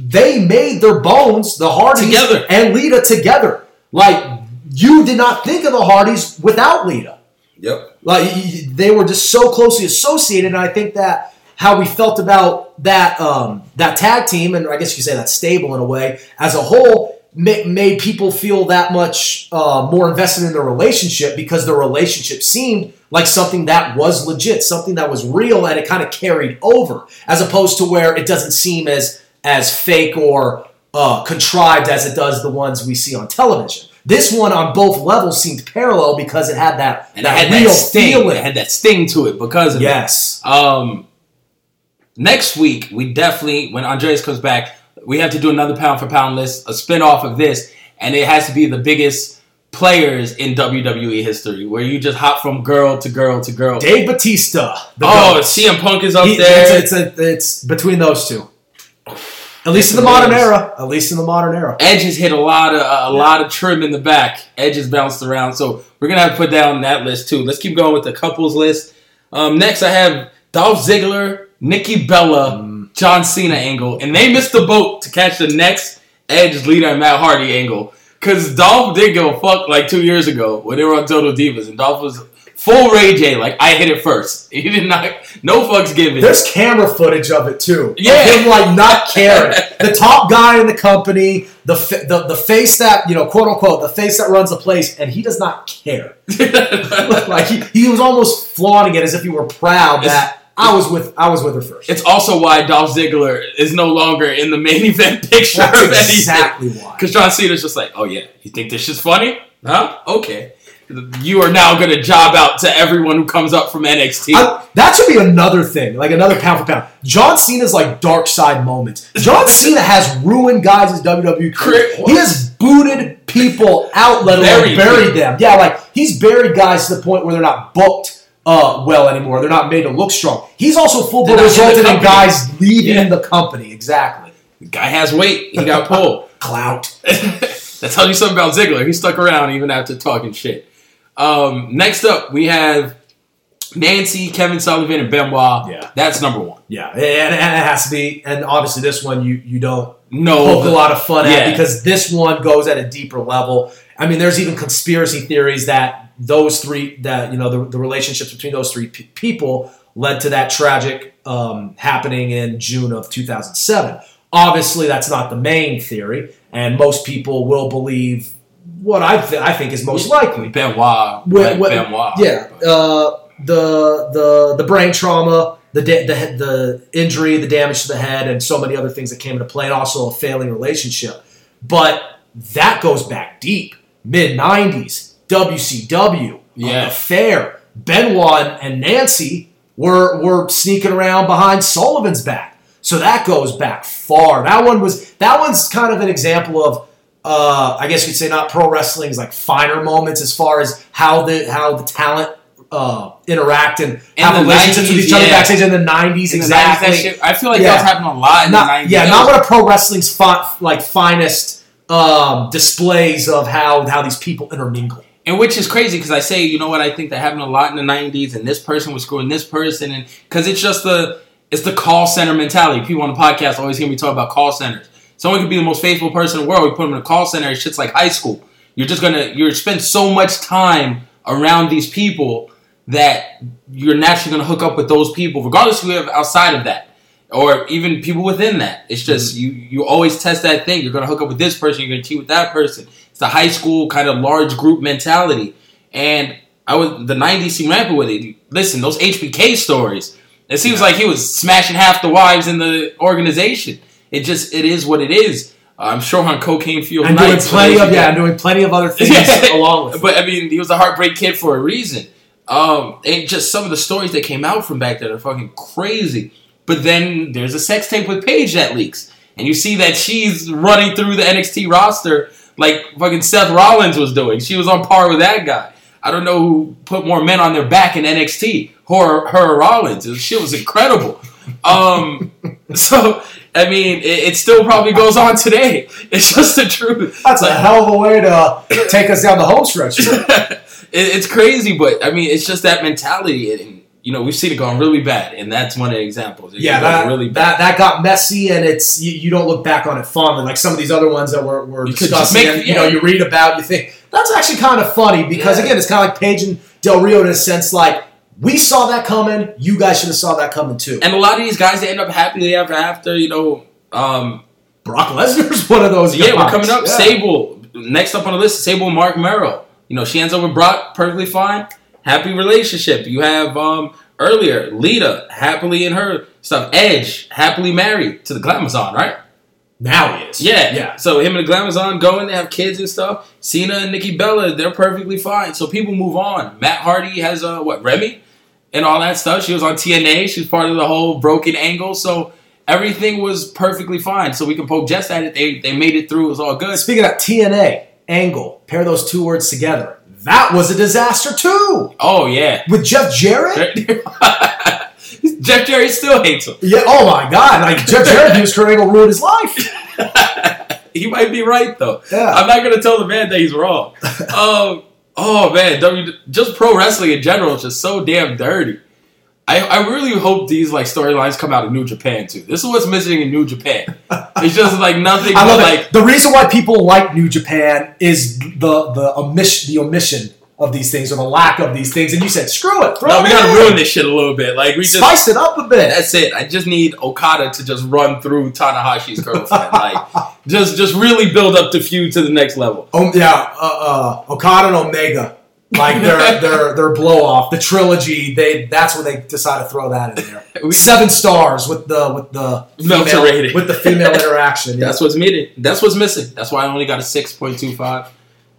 they made their bones, the Hardys Together. and Lita together. Like you did not think of the Hardys without Lita. Yep. Like they were just so closely associated, and I think that how we felt about that um, that tag team, and I guess you could say that stable in a way as a whole, ma- made people feel that much uh, more invested in their relationship because the relationship seemed like something that was legit, something that was real, and it kind of carried over, as opposed to where it doesn't seem as as fake or uh, contrived as it does the ones we see on television. This one on both levels seemed parallel because it had that, And it that had real that sting. feeling. It had that sting to it because of it. yes. Um, next week, we definitely, when Andreas comes back, we have to do another pound for pound list, a spin off of this, and it has to be the biggest players in WWE history, where you just hop from girl to girl to girl. Dave Batista. oh, GOAT. CM Punk is up He- there. It's, it's, it's between those two. At least in the modern era. At least in the modern era. Edge has hit a lot of a lot of trim in the back. Edge has bounced around, so we're gonna have to put down that list too. Let's keep going with the couples list. Um, next, I have Dolph Ziggler, Nikki Bella, Mm. John Cena angle, and they missed the boat to catch the next Edge Lita and Matt Hardy angle. Cause Dolph did give a fuck like two years ago when they were on Total Divas, and Dolph was full Ray J. Like I hit it first. (laughs) He did not, no fucks given. There's camera footage of it too. Yeah. him like not (laughs) caring. the top guy in the company, the, the the face that you know, quote unquote, the face that runs the place, and he does not care. (laughs) like he, he was almost flaunting it as if he were proud that I was with I was with her first. It's also why Dolph Ziggler is no longer in the main event picture That's exactly why. Because John Cena's just like, oh yeah, you think this shit's funny? Huh? Okay. You are now going to job out to everyone who comes up from NXT. I- that should be another thing, like another pound for pound. John Cena's like dark side moments. John (laughs) Cena has ruined guys' WWE career. He has booted people out, let alone Buried buried them. Yeah, like he's buried guys to the point where they're not booked uh, well anymore. They're not made to look strong. He's also full blown not in resulted in guys leaving Yeah. the company. Exactly. the guy has weight. He got (laughs) pulled. Clout. (laughs) that tells you something about Ziggler. He stuck around even after talking shit. Um, next up, we have Nancy, Kevin Sullivan, and Benoit. Yeah. That's number one. Yeah, and, and it has to be. And obviously, this one you you don't No. poke a lot of fun Yeah. at because this one goes at a deeper level. I mean, there's even conspiracy theories that those three, that you know, the, the relationships between those three pe- people led to that tragic um, happening in June of 2007. Obviously, that's not the main theory, and most people will believe what I, th- I think is most likely. Benoit. Wh- like wh- Benoit. Yeah, uh, the the the brain trauma, the, da- the the injury, the damage to the head, and so many other things that came into play, and also a failing relationship. But that goes back deep, mid '90s, WCW, Yeah. affair. Benoit and Nancy were were sneaking around behind Sullivan's back, so that goes back far. That one was that one's kind of an example of uh, I guess you'd say not pro wrestling's like finer moments as far as how the how the talent uh, interact and In have the relationships with each other yeah. backstage in the nineties. In the 90s, Exactly. shit- I feel like Yeah. that was happening a lot in not, the 90s. Yeah, not one of pro wrestling's fi- like finest um, displays of how how these people intermingle. And which is crazy because I say, you know what, I think that happened a lot in the '90s, and this person was screwing this person, and because it's just the it's the call center mentality. People on the podcast always hear me talk about call centers. Someone could be the most faithful person in the world. We put them in a call center. It's shit's like high school. You're just gonna you're spend so much time around these people that you're naturally gonna hook up with those people, regardless who you have outside of that, or even people within that. It's just mm-hmm. you you always test that thing. You're gonna hook up with this person. You're gonna cheat with that person. It's the high school kind of large group mentality, and I was the '90s seemed rampant with it. Listen, those HBK stories. It seems like he was smashing half the wives in the organization. It just it is what it is. I'm sure on cocaine fueled And doing plenty of yeah, and doing plenty of other (laughs) things along with. it. But I mean, he was a heartbreak kid for a reason. Um, and just some of the stories that came out from back then are fucking crazy. But then there's a sex tape with Paige that leaks, and you see that she's running through the NXT roster like fucking Seth Rollins was doing. She was on par with that guy. I don't know who put more men on their back in NXT, her, her Rollins. It, shit was incredible. Um, (laughs) so I mean, it, it still probably goes on today. (laughs) It's just the truth. That's a hell of a way to take us down the home stretch. (laughs) it, it's crazy, but I mean, it's just that mentality, and you know, we've seen it going really bad, and that's one of the examples. It Yeah, that, really bad. that that got messy, and it's you, you don't look back on it fondly like some of these other ones that we're, we're You discussing. make- and, you know, you read about, you think that's actually kind of funny because Yeah. again, it's kind of like Paige and Del Rio in a sense. Like we saw that coming, you guys should have saw that coming too. and a lot of these guys, they end up happily ever after. You know, um, Brock Lesnar's (laughs) one of those. yeah, we're coming up. Yeah. Sable next up on the list. Sable and Marc Mero. You know, she ends up with Brock, perfectly fine, happy relationship. You have um earlier Lita, happily in her stuff. Edge, happily married to the Glamazon, right? Now he is. Yeah, yeah. So him and the Glamazon going, they have kids and stuff. Cena and Nikki Bella, they're perfectly fine. So people move on. Matt Hardy has uh what Remy and all that stuff. She was on TNA. She was part of the whole broken angle. So everything was perfectly fine. So we can poke just at it. They they made it through. It was all good. Speaking of TNA angle, pair those two words together. That was a disaster too. Oh yeah. With Jeff Jarrett. (laughs) (laughs) Jeff Jarrett still hates him. Yeah. Oh my God! Like Jeff Jarrett, his Kurt Angle ruined his life. (laughs) he might be right though. Yeah. I'm not gonna tell the man that he's wrong. (laughs) um, oh man, w, just pro wrestling in general is just so damn dirty. I, I really hope these like storylines come out of New Japan too. This is what's missing in New Japan. It's just like nothing. I but, love like it. The reason why people like New Japan is the the omission the omission of these things or the lack of these things. And you said, screw it. Throw no, we gotta ruin this shit a little bit. Like we just Spice it up a bit. That's it. I just need Okada to just run through Tanahashi's girlfriend. (laughs) like just just really build up the feud to the next level. Oh yeah, uh, uh, Okada and Omega, like their (laughs) their their blow off, the trilogy. They that's where they decide to throw that in there. (laughs) We- Seven stars with the with the female, with the female interaction. That's what's needed. That's what's missing. That's why I only got a six point two five.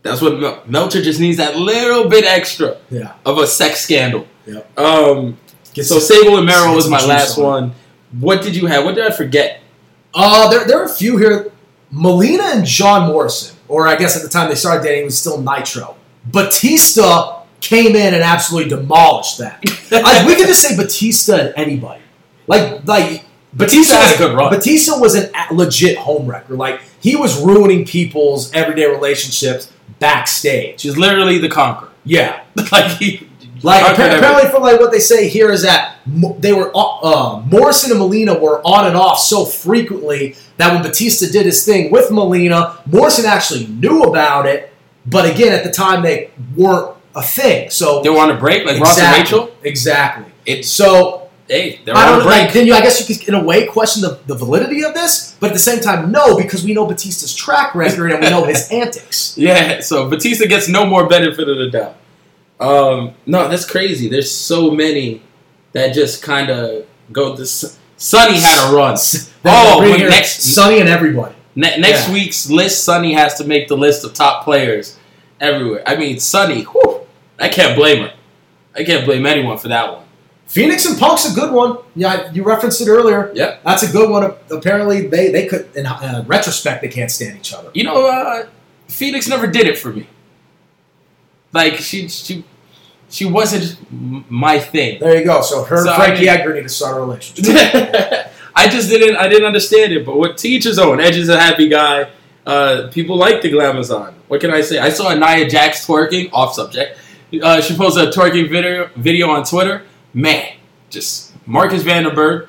That's what Mel- Meltzer just needs that little bit extra yeah. of a sex scandal. Yep. Um. So Sable and Merrill was my last on one. What did you have? What did I forget? Uh, there, there are a few here. Melina and John Morrison, or I guess at the time they started dating, was still Nitro. Batista came in and absolutely demolished that. (laughs) like, we could just say Batista and anybody. Like, like Batista had a good run. Batista was an a- legit homewrecker. Like, he was ruining people's everyday relationships backstage. He's literally the conqueror. (laughs) Yeah, like he. like apparently, apparently from like what they say here is that they were uh, uh, Morrison and Melina were on and off so frequently that when Batista did his thing with Melina, Morrison actually knew about it, but again at the time they weren't a thing. So they were on a break, like Ross and exactly, Rachel. Exactly. It's So hey, they're I on don't. Like, break. then you, I guess you could, in a way, question the, the validity of this, but at the same time, no, because we know Batista's track record and we know his (laughs) antics. Yeah, so Batista gets no more benefit of the doubt. Um, no, that's crazy. There's so many that just kind of go. This Sunny had a run. Oh, next Sunny and everybody. ne- next Yeah. week's list, Sunny has to make the list of top players everywhere. I mean, Sunny, whew, I can't blame her. I can't blame anyone for that one. Phoenix and Punk's a good one. Yeah, you referenced it earlier. Yep. That's a good one. Apparently, they they could in uh, retrospect they can't stand each other. You know, uh, Phoenix never did it for me. Like she she she wasn't my thing. There you go. So her So, and I Frankie mean- Edgar need to start a relationship. (laughs) I just didn't I didn't understand it. But what teachers own, Edge is a happy guy. Uh, people like the glamazon. What can I say? I saw Nia Jax twerking off subject. Uh, she posted a twerking video video on Twitter. Man, just Marcus Vanderberg,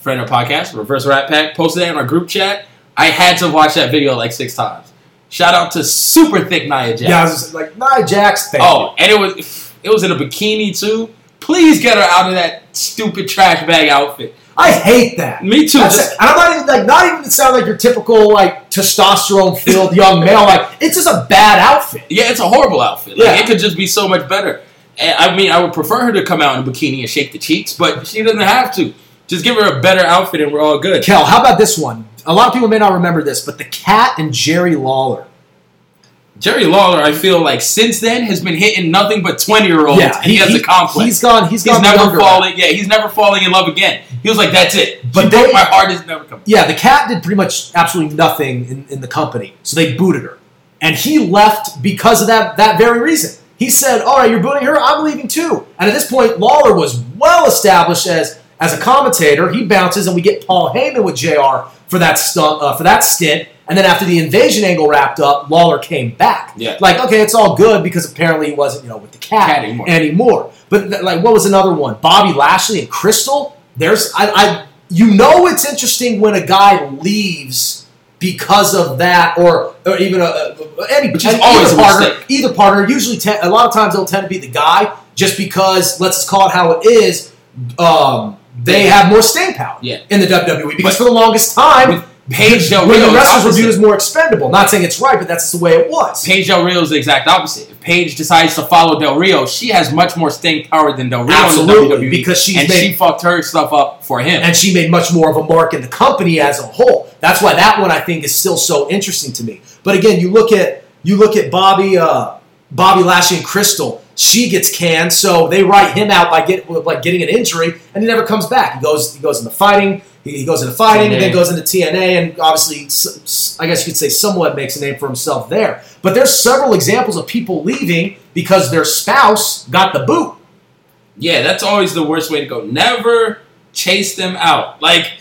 friend of podcast, Reverse Rat Pack, posted that in our group chat. I had to watch that video like six times. Shout out to super thick Nia Jax. yeah, I was just like Nia Jax. Thank Oh, and it was it was in a bikini too. Please get her out of that stupid trash bag outfit. I hate that. Me too. Just- And I'm not even like not even to sound like your typical like testosterone filled (laughs) young male. Like it's just a bad outfit. yeah, it's a horrible outfit. Like Yeah. it could just be so much better. And, I mean, I would prefer her to come out in a bikini and shake the cheeks, but she doesn't have to. Just give her a better outfit and we're all good. Kel, how about this one? A lot of people may not remember this, but the cat and Jerry Lawler. Jerry Lawler, I feel like since then has been hitting nothing but twenty year olds, and he, has a complex. He's gone. He's He's gone. never younger falling. Yeah, he's never falling in love again. He was like, "That's it." But they- broke my heart is never coming. Yeah, the cat did pretty much absolutely nothing in, in the company, so they booted her, and he left because of that that very reason. He said, "All right, you're booting her. I'm leaving too." And at this point, Lawler was well established as as a commentator. He bounces, and we get Paul Heyman with Jr. for that stunt uh, for that stint. And then after the invasion angle wrapped up, Lawler came back. Yeah. Like, okay, it's all good because apparently he wasn't, you know, with the cat, Cat anymore. anymore. But th- like, what was another one? Bobby Lashley and Kristal. There's, I, I, you know, it's interesting when a guy leaves because of that, or, or even a, any, Which is always partner. mistake. Either partner. Usually, a lot of times they'll tend to be the guy just because. Let's just call it how it is. Um, they have more staying power Yeah. in the WWE because But- for the longest time, Paige Del when Rio, the wrestlers opposite. viewed as more expendable. Not saying it's right, but that's the way it was. Paige Del Rio is the exact opposite. If Paige decides to follow Del Rio, she has much more staying power than Del Rio Absolutely, in the because she's and made- she fucked her stuff up for him. and she made much more of a mark in the company as a whole. That's why that one I think is still so interesting to me. But again, you look at you look at Bobby uh, Bobby Lashley and Kristal. She gets canned, so they write him out by get like getting an injury, and he never comes back. He goes he goes into fighting. He, he goes into fighting, and then goes into TNA, and obviously, I guess you could say, somewhat makes a name for himself there. But there's several examples of people leaving because their spouse got the boot. yeah, that's always the worst way to go. Never chase them out. Like,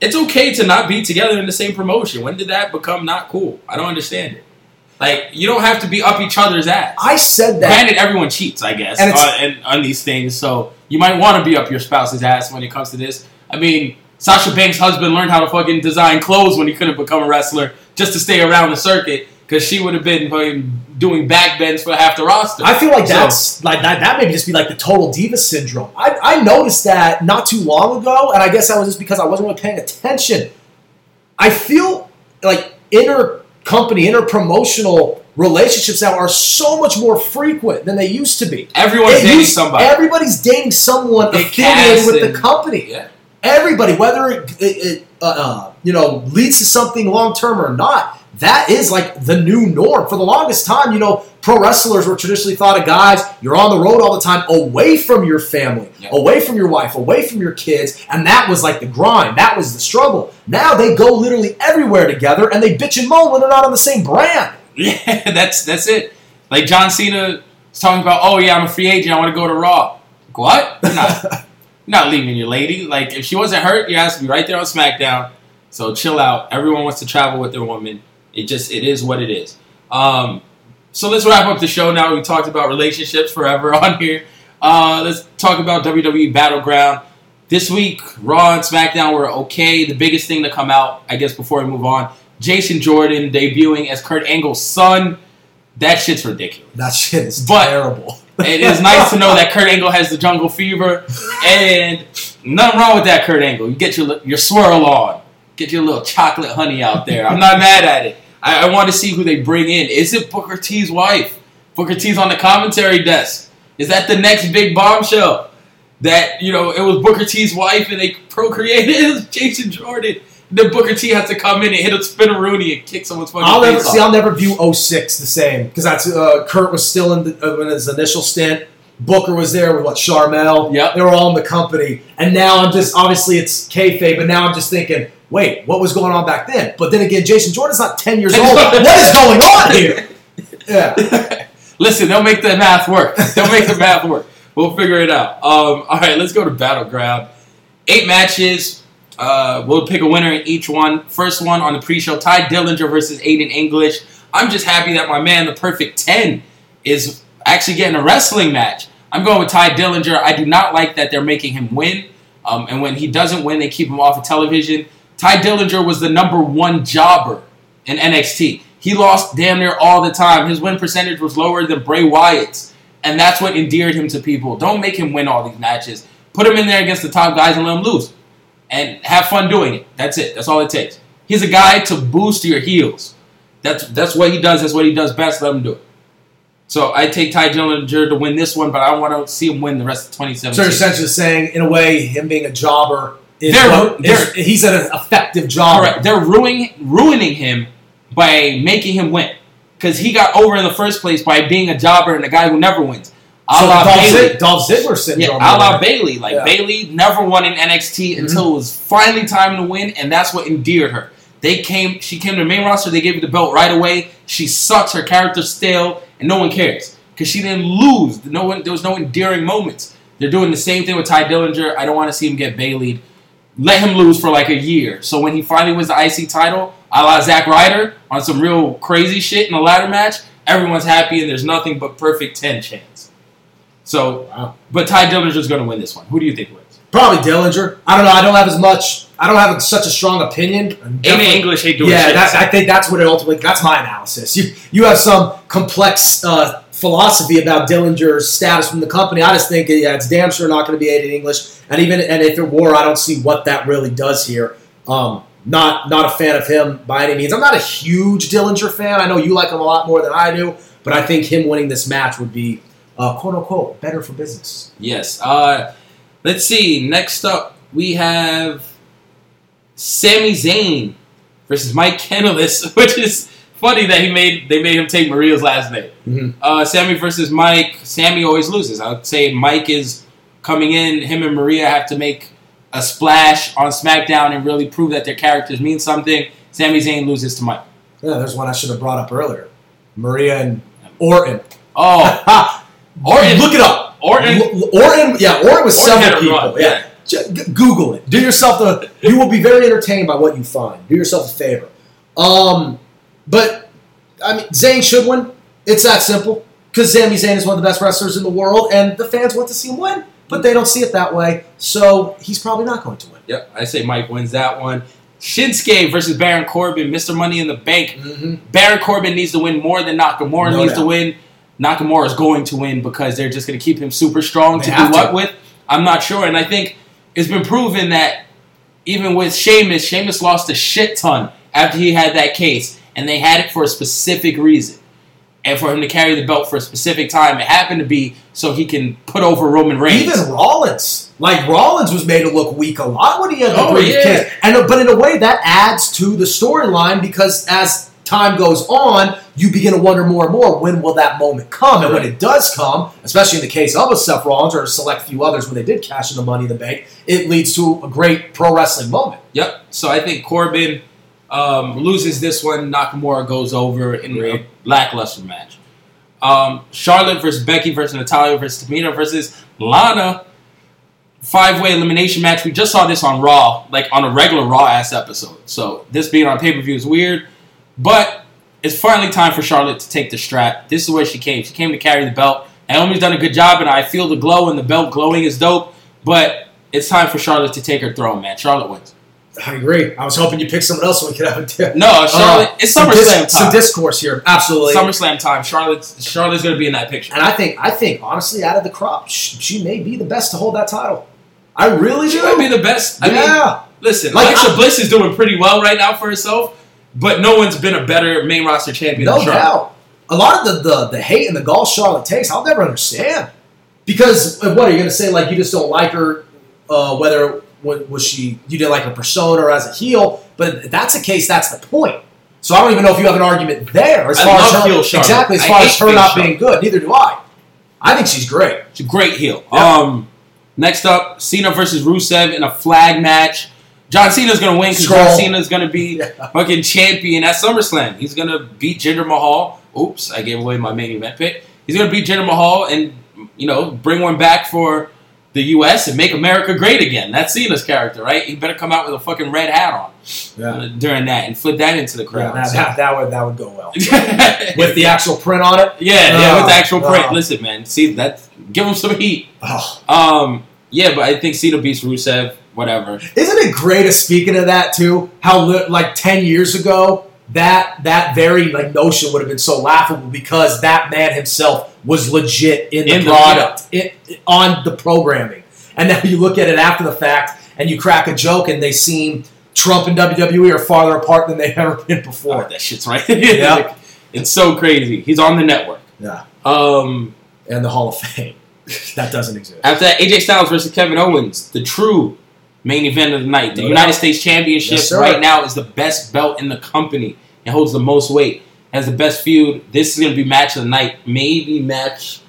it's okay to not be together in the same promotion. When did that become not cool? I don't understand it. Like, you don't have to be up each other's ass. I said that. Granted, everyone cheats, I guess, And on, uh, and, on these things. So you might want to be up your spouse's ass when it comes to this. I mean, Sasha Banks' husband learned how to fucking design clothes when he couldn't become a wrestler just to stay around the circuit because she would have been fucking doing back bends for half the roster. I feel like So- that's like that. That may just be like the total diva syndrome. I, I noticed that not too long ago, and I guess that was just because I wasn't really paying attention. I feel like inner company, inner promotional relationships now are so much more frequent than they used to be. everyone's dating used- somebody. Everybody's dating someone affiliated with the company. yeah. Everybody, whether it, it, it uh, uh, you know leads to something long term or not, that is like the new norm. For the longest time, you know, pro wrestlers were traditionally thought of guys. You're on the road all the time, away from your family, Yeah. away from your wife, away from your kids, and that was like the grind. That was the struggle. Now they go literally everywhere together, and they bitch and moan when they're not on the same brand. (laughs) Yeah, that's that's it. Like John Cena is talking about, oh yeah, I'm a free agent. I want to go to Raw. Like, what? You're not, (laughs) you're not leaving your lady. Like if she wasn't hurt, you has to be right there on SmackDown. So chill out. Everyone wants to travel with their woman. It just it is what it is. Um, so let's wrap up the show now. We talked about relationships forever (laughs) on here. Uh, let's talk about WWE Battleground. This week, Raw and SmackDown were okay. The biggest thing to come out, I guess, before we move on, Jason Jordan debuting as Kurt Angle's son. That shit's ridiculous. That shit is But- terrible. It is nice to know that Kurt Angle has the jungle fever, and nothing wrong with that, Kurt Angle. You get your your swirl on, get your little chocolate honey out there. I'm not mad at it. I, I want to see who they bring in. Is it Booker T's wife? Booker T's on the commentary desk. Is that the next big bombshell? That you know it was Booker T's wife and they procreated. It was (laughs) Jason Jordan. Then Booker T has to come in and hit a Spinaroonie and kick someone's fucking I'll never face see. I'll never view 06 the same because that's uh, Kurt was still in, the, uh, in his initial stint. Booker was there with what Sharmell. Yep. They were all in the company, and now I'm just obviously it's kayfabe, but now I'm just thinking, wait, what was going on back then? But then again, Jason Jordan's not ten years (laughs) old. what is going on here? Yeah. (laughs) Listen, they'll make the math work. They'll make the math work. We'll figure it out. Um, all right, let's go to Battleground. Eight matches. Uh, we'll pick a winner in each one. First one on the pre-show: Tye Dillinger versus Aiden English. I'm just happy that my man, the Perfect Ten, is actually getting a wrestling match. I'm going with Tye Dillinger. I do not like that they're making him win, um, and when he doesn't win, they keep him off of television. Tye Dillinger was the number one jobber in NXT. He lost damn near all the time. His win percentage was lower than Bray Wyatt's, and that's what endeared him to people. Don't make him win all these matches. Put him in there against the top guys and let him lose, and have fun doing it. That's it. That's all it takes. He's a guy to boost your heels. That's that's what he does. That's what he does best. Let him do it. So I take Tye Dillinger to win this one, but I want to see him win the rest of So 2017. you're essentially saying, in a way, him being a jobber is, They're- what- is- they're- he's an effective jobber. Correct. They're ruining ruining him by making him win because he got over in the first place by being a jobber and a guy who never wins. A So la Dolph, Bayley. Zig- Dolph Ziggler Yeah, syndrome. a la? Bayley. Like Yeah. Bayley never won in NXT mm-hmm. until it was finally time to win, and that's what endeared her. They came, she came to the main roster. They gave her the belt right away. She sucks. Her character's stale, and no one cares because she didn't lose. No one, there was no endearing moments. They're doing the same thing with Tye Dillinger. I don't want to see him get Bayleyed. Let him lose for like a year. So when he finally wins the IC title, a la Zack Ryder on some real crazy shit in a ladder match, everyone's happy and there's nothing but perfect ten chance. So, but Tye Dillinger's going to win this one. Who do you think wins? Probably Dillinger. I don't know. I don't have as much. I don't have such a strong opinion. Aiden Definitely- English hate doing Yeah, shit. that's, I think that's what it ultimately. That's my analysis. You you have some complex uh, philosophy about Dillinger's status from the company. I just think yeah, it's damn sure not going to be Aiden English. And even and if it were, I don't see what that really does here. Um, not not a fan of him by any means. I'm not a huge Dillinger fan. I know you like him a lot more than I do, but I think him winning this match would be uh, quote unquote better for business. Yes. Uh, let's see. Next up, we have Sami Zayn versus Mike Kanellis, (laughs) which is funny that he made they made him take Maria's last name. Mhm. Uh, Sami versus Mike. Sami always loses. I would say Mike is coming in. Him and Maria have to make a splash on SmackDown and really prove that their characters mean something. Sami Zayn loses to Mike. Yeah, there's one I should have brought up earlier. Maria and Orton. Oh, (laughs) Orton. Look it up. Orton. L- Orton, yeah, Orton was several people. run, yeah. yeah. Google it. Do yourself the. You will be very entertained by what you find. Do yourself a favor. Um, but I mean, Zayn should win. It's that simple. Because Sami Zayn is one of the best wrestlers in the world, and the fans want to see him win, but they don't see it that way. So he's probably not going to win. Yep, I say Mike wins that one. Shinsuke versus Baron Corbin, Mr. Money in the Bank. Baron Corbin needs to win more than Nakamura No needs to win. Nakamura is going to win because they're just going to keep him super strong They to do have to. what with. I'm not sure, and I think it's been proven that even with Sheamus, Sheamus lost a shit ton after he had that case, and they had it for a specific reason. And for him to carry the belt for a specific time, it happened to be so he can put over Roman Reigns. Even Rollins, like Rollins, was made to look weak a lot when he had the Oh, briefcase. yeah. And but in a way that adds to the storyline because as time goes on, you begin to wonder more and more when will that moment come, and when it does come, especially in the case of a Seth Rollins or a select few others when they did cash in the Money in the Bank, it leads to a great pro wrestling moment. Yep. So I think Corbin um, loses this one. Nakamura goes over in a lackluster match. Um, Charlotte versus Becky versus Natalya versus Tamina versus Lana. Five way elimination match. We just saw this on Raw, like on a regular Raw ass episode. So this being on pay per view is weird, but it's finally time for Charlotte to take the strap. This is where she came. She came to carry the belt. Naomi's done a good job, and I feel the glow and the belt glowing is dope. But it's time for Charlotte to take her throne, man. Charlotte wins. I agree. I was hoping you picked someone else so we could have a No, Charlotte. Uh, it's some dis- SummerSlam Some discourse here, absolutely. SummerSlam time. Charlotte's Charlotte's gonna be in that picture. And I think, I think, honestly, out of the crop, she, she may be the best to hold that title. I really She do. might be the best. I mean, yeah. listen, Like, Alexa I- Bliss is doing pretty well right now for herself, but no one's been a better main roster champion no than doubt. A lot of the, the the hate and the gall Charlotte takes, I'll never understand. Because what are you going to say? Like you just don't like her, uh, whether wa- was she you didn't like her persona or as a heel? But if that's the case. That's the point. So I don't even know if you have an argument there as I far as her heel Charlotte. exactly as I far as her not Charlotte. being good. Neither do I. I think she's great. She's a great heel. Yeah. Um, next up, Cena versus Rusev in a flag match. John Cena's gonna win because John. Cena's gonna be (laughs) fucking champion at SummerSlam. He's gonna beat Jinder Mahal. Oops, I gave away my main event pick. He's gonna beat Jinder Mahal and you know bring one back for the U.S. and make America great again. That's Cena's character, right? He better come out with a fucking red hat on uh, during that and flip that into the Yeah, crowd. that, So- that, that would that would go well (laughs) with the actual print on it. Yeah, yeah, with the actual print. no. Listen, man, see that. Give him some heat. Oh. Um, yeah, but I think Cena beats Rusev. Whatever. Isn't it great? Of speaking of that too, how li- like ten years ago that that very like notion would have been so laughable because that man himself was legit in the In the- product in- on the programming, and now you look at it after the fact and you crack a joke and they seem Trump and WWE are farther apart than they've (laughs) ever been before. Oh, that shit's right. (laughs) Yeah. Like, (laughs) it's so crazy. He's on the network. Yeah, Um, and the Hall of Fame that doesn't exist. after that, AJ Styles versus Kevin Owens, the true main event of the night. The No United doubt. States Championship Yes, right now is the best belt in the company. It holds the most weight. Has the best feud. This is gonna be match of the night. Maybe match.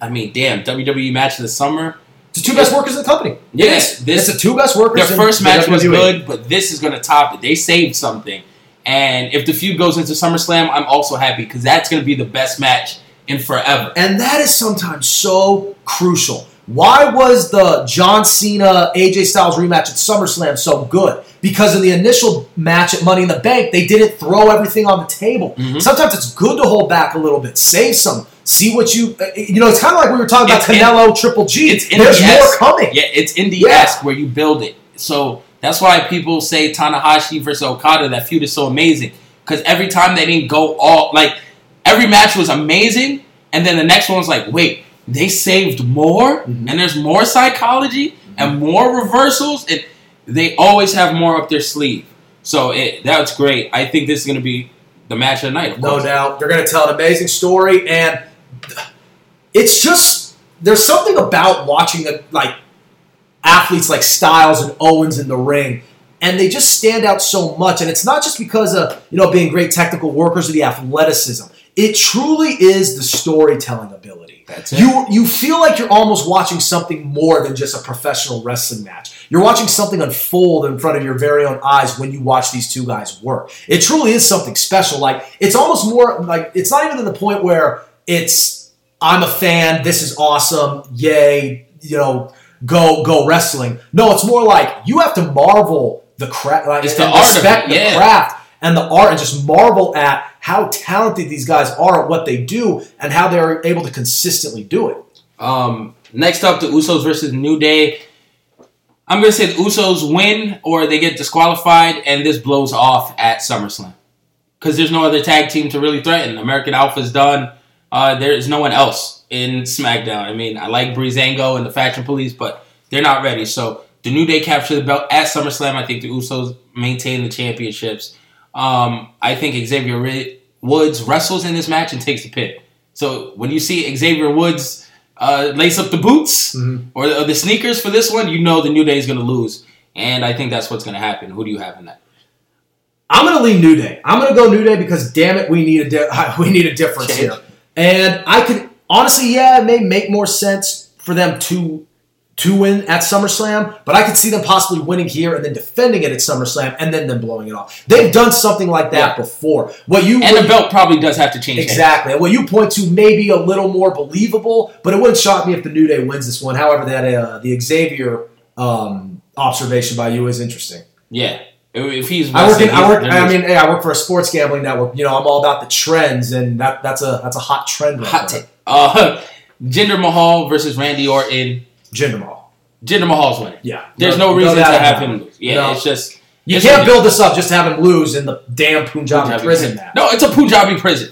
I mean, damn, WWE match of the summer. It's the two best workers in the company. Yes, is. this- it's the two best workers. Their first the match was good, but this is going to top it. They saved something. And if the feud goes into SummerSlam, I'm also happy because that's going to be the best match in forever. And that is sometimes so crucial. Why was the John Cena AJ Styles rematch at SummerSlam so good? Because in the initial match at Money in the Bank, they didn't throw everything on the table. Mhm. Sometimes it's good to hold back a little bit, save some, see what you. uh, You know, it's kind of like we were talking about It's in- Canelo Triple G. It's There's more indie-esque. coming. Yeah, it's indie-esque where you build it. So that's why people say Tanahashi versus Okada, that feud is so amazing. Because every time they didn't go all, like, every match was amazing, and then the next one was like, wait, they saved more? Mm-hmm. And there's more psychology and more reversals, and they always have more up their sleeve. So it, that's great. I think this is going to be the match of the night. Of No course. doubt. They're going to tell an amazing story, and it's just there's something about watching a, like athletes like Styles and Owens in the ring, and they just stand out so much. And it's not just because of you know being great technical workers or the athleticism. It truly is the storytelling ability. That's it. You you feel like you're almost watching something more than just a professional wrestling match. You're watching something unfold in front of your very own eyes when you watch these two guys work. It truly is something special. Like it's almost more like it's not even to the point where it's I'm a fan, this is awesome, yay, you know, go go wrestling. No, it's more like you have to marvel the craft, like, It's the art of respect it, yeah. the craft and the art, and just marvel at how talented these guys are at what they do and how they're able to consistently do it. Um, next up, the Usos versus New Day. I'm gonna say the Usos win or they get disqualified, and this blows off at SummerSlam because there's no other tag team to really threaten. American Alpha's done. Uh, there is no one else in SmackDown. I mean, I like Breezango and the Fashion Police, but they're not ready. So the New Day capture the belt at SummerSlam. I think the Usos maintain the championships. Um, I think Xavier Woods wrestles in this match and takes the pin. So when you see Xavier Woods uh, lace up the boots or, the, or the sneakers for this one, you know the New Day is going to lose. And I think that's what's going to happen. Who do you have in that? I'm going to lean New Day. I'm going to go New Day because damn it, we need a di- (laughs) we need a difference Change. here. And I could honestly, yeah, it may make more sense for them to to win at SummerSlam, but I could see them possibly winning here and then defending it at SummerSlam and then them blowing it off. They've done something like that Yeah. before. What you And what the belt probably does have to change. Exactly. And what you point to may be a little more believable, but it wouldn't shock me if the New Day wins this one. However, that uh, the Xavier um, observation by you is interesting. Yeah. If he's I work. In, I work. I mean, hey, I work for a sports gambling network. You know, I'm all about the trends, and that that's a that's a hot trend. Right hot take. Uh, (laughs) Jinder Mahal versus Randy Orton. Jinder Mahal. Jinder Mahal's winning. Yeah. There's no, No- no reason to have him lose. Yeah, No. it's just You it's can't build this up just to have him lose in the damn Punjabi, Punjabi prison. No, it's a Punjabi prison.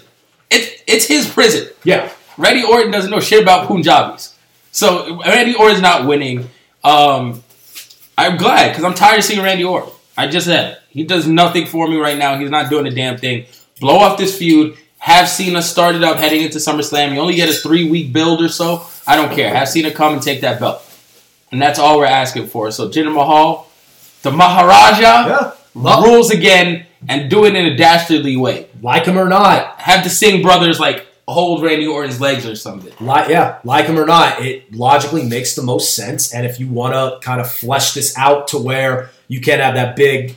It's it's his prison. Yeah. Randy Orton doesn't know shit about Punjabis. So Randy Orton's not winning. Um, I'm glad because I'm tired of seeing Randy Orton. I just said he does nothing for me right now. He's not doing a damn thing. Blow off this feud. Have Cena started up heading into SummerSlam. You only get a three week build or so. I don't care. Have Cena come and take that belt, and that's all we're asking for. So Jinder Mahal, the Maharaja, Yeah. Love- rules again and do it in a dastardly way Like him or not. have the Singh brothers like hold Randy Orton's legs or something. Like, yeah, like him or not, it logically makes the most sense. And if you want to kind of flesh this out to where you can't have that big,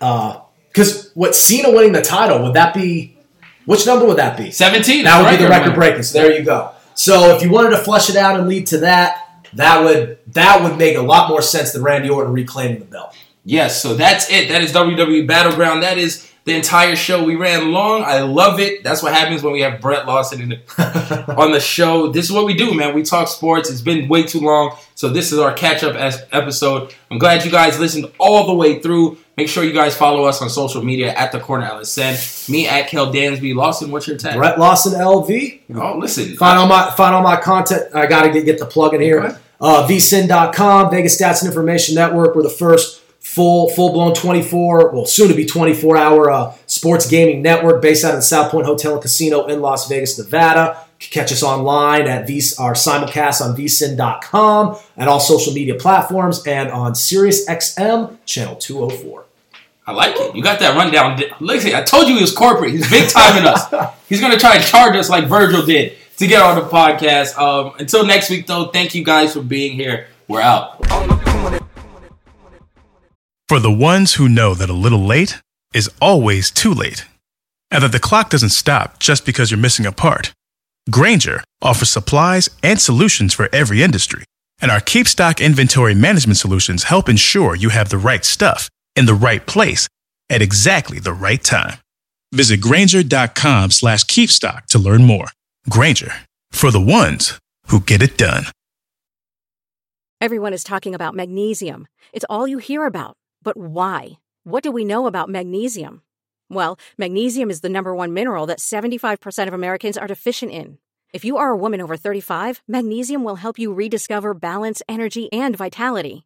uh, because what Cena winning the title would that be? Which number would that be? 17. That would be the record record breaking. So there you go. So if you wanted to flush it out and lead to that, that would that would make a lot more sense than Randy Orton reclaiming the belt. Yes, so that's it. That is WWE Battleground. That is the entire show. We ran long. I love it. That's what happens when we have Brett Lawson in the, (laughs) on the show. This is what we do, man. We talk sports. It's been way too long. So this is our catch up as- episode. I'm glad you guys listened all the way through. Make sure you guys follow us on social media at the corner LSN. Me at Kel Dansby. Lawson, what's your tag? Brett Lawson LV. Oh, listen. Find all my find all my content. I got to get, get the plug in here. Uh, vsin.com, Vegas Stats and Information Network. We're the first full full blown 24, well soon to be 24 hour uh, sports gaming network based out of the South Point Hotel and Casino in Las Vegas, Nevada. Catch us online at v- our simulcast on vsin.com and all social media platforms and on SiriusXM channel 204. I like it. You got that rundown. Listen, I told you he was corporate. He's big timing us. He's gonna try and charge us like Virgil did to get on the podcast. Um, until next week, though, thank you guys for being here. We're out. For the ones who know that a little late is always too late, and that the clock doesn't stop just because you're missing a part, Grainger offers supplies and solutions for every industry. And our Keep Stock inventory management solutions help ensure you have the right stuff in the right place at exactly the right time. Visit Grainger.com slash keepstock to learn more. Grainger, for the ones who get it done. Everyone is talking about magnesium. It's all you hear about. But why? What do we know about magnesium? Well, magnesium is the number one mineral that 75% of Americans are deficient in. If you are a woman over 35, magnesium will help you rediscover balance, energy, and vitality.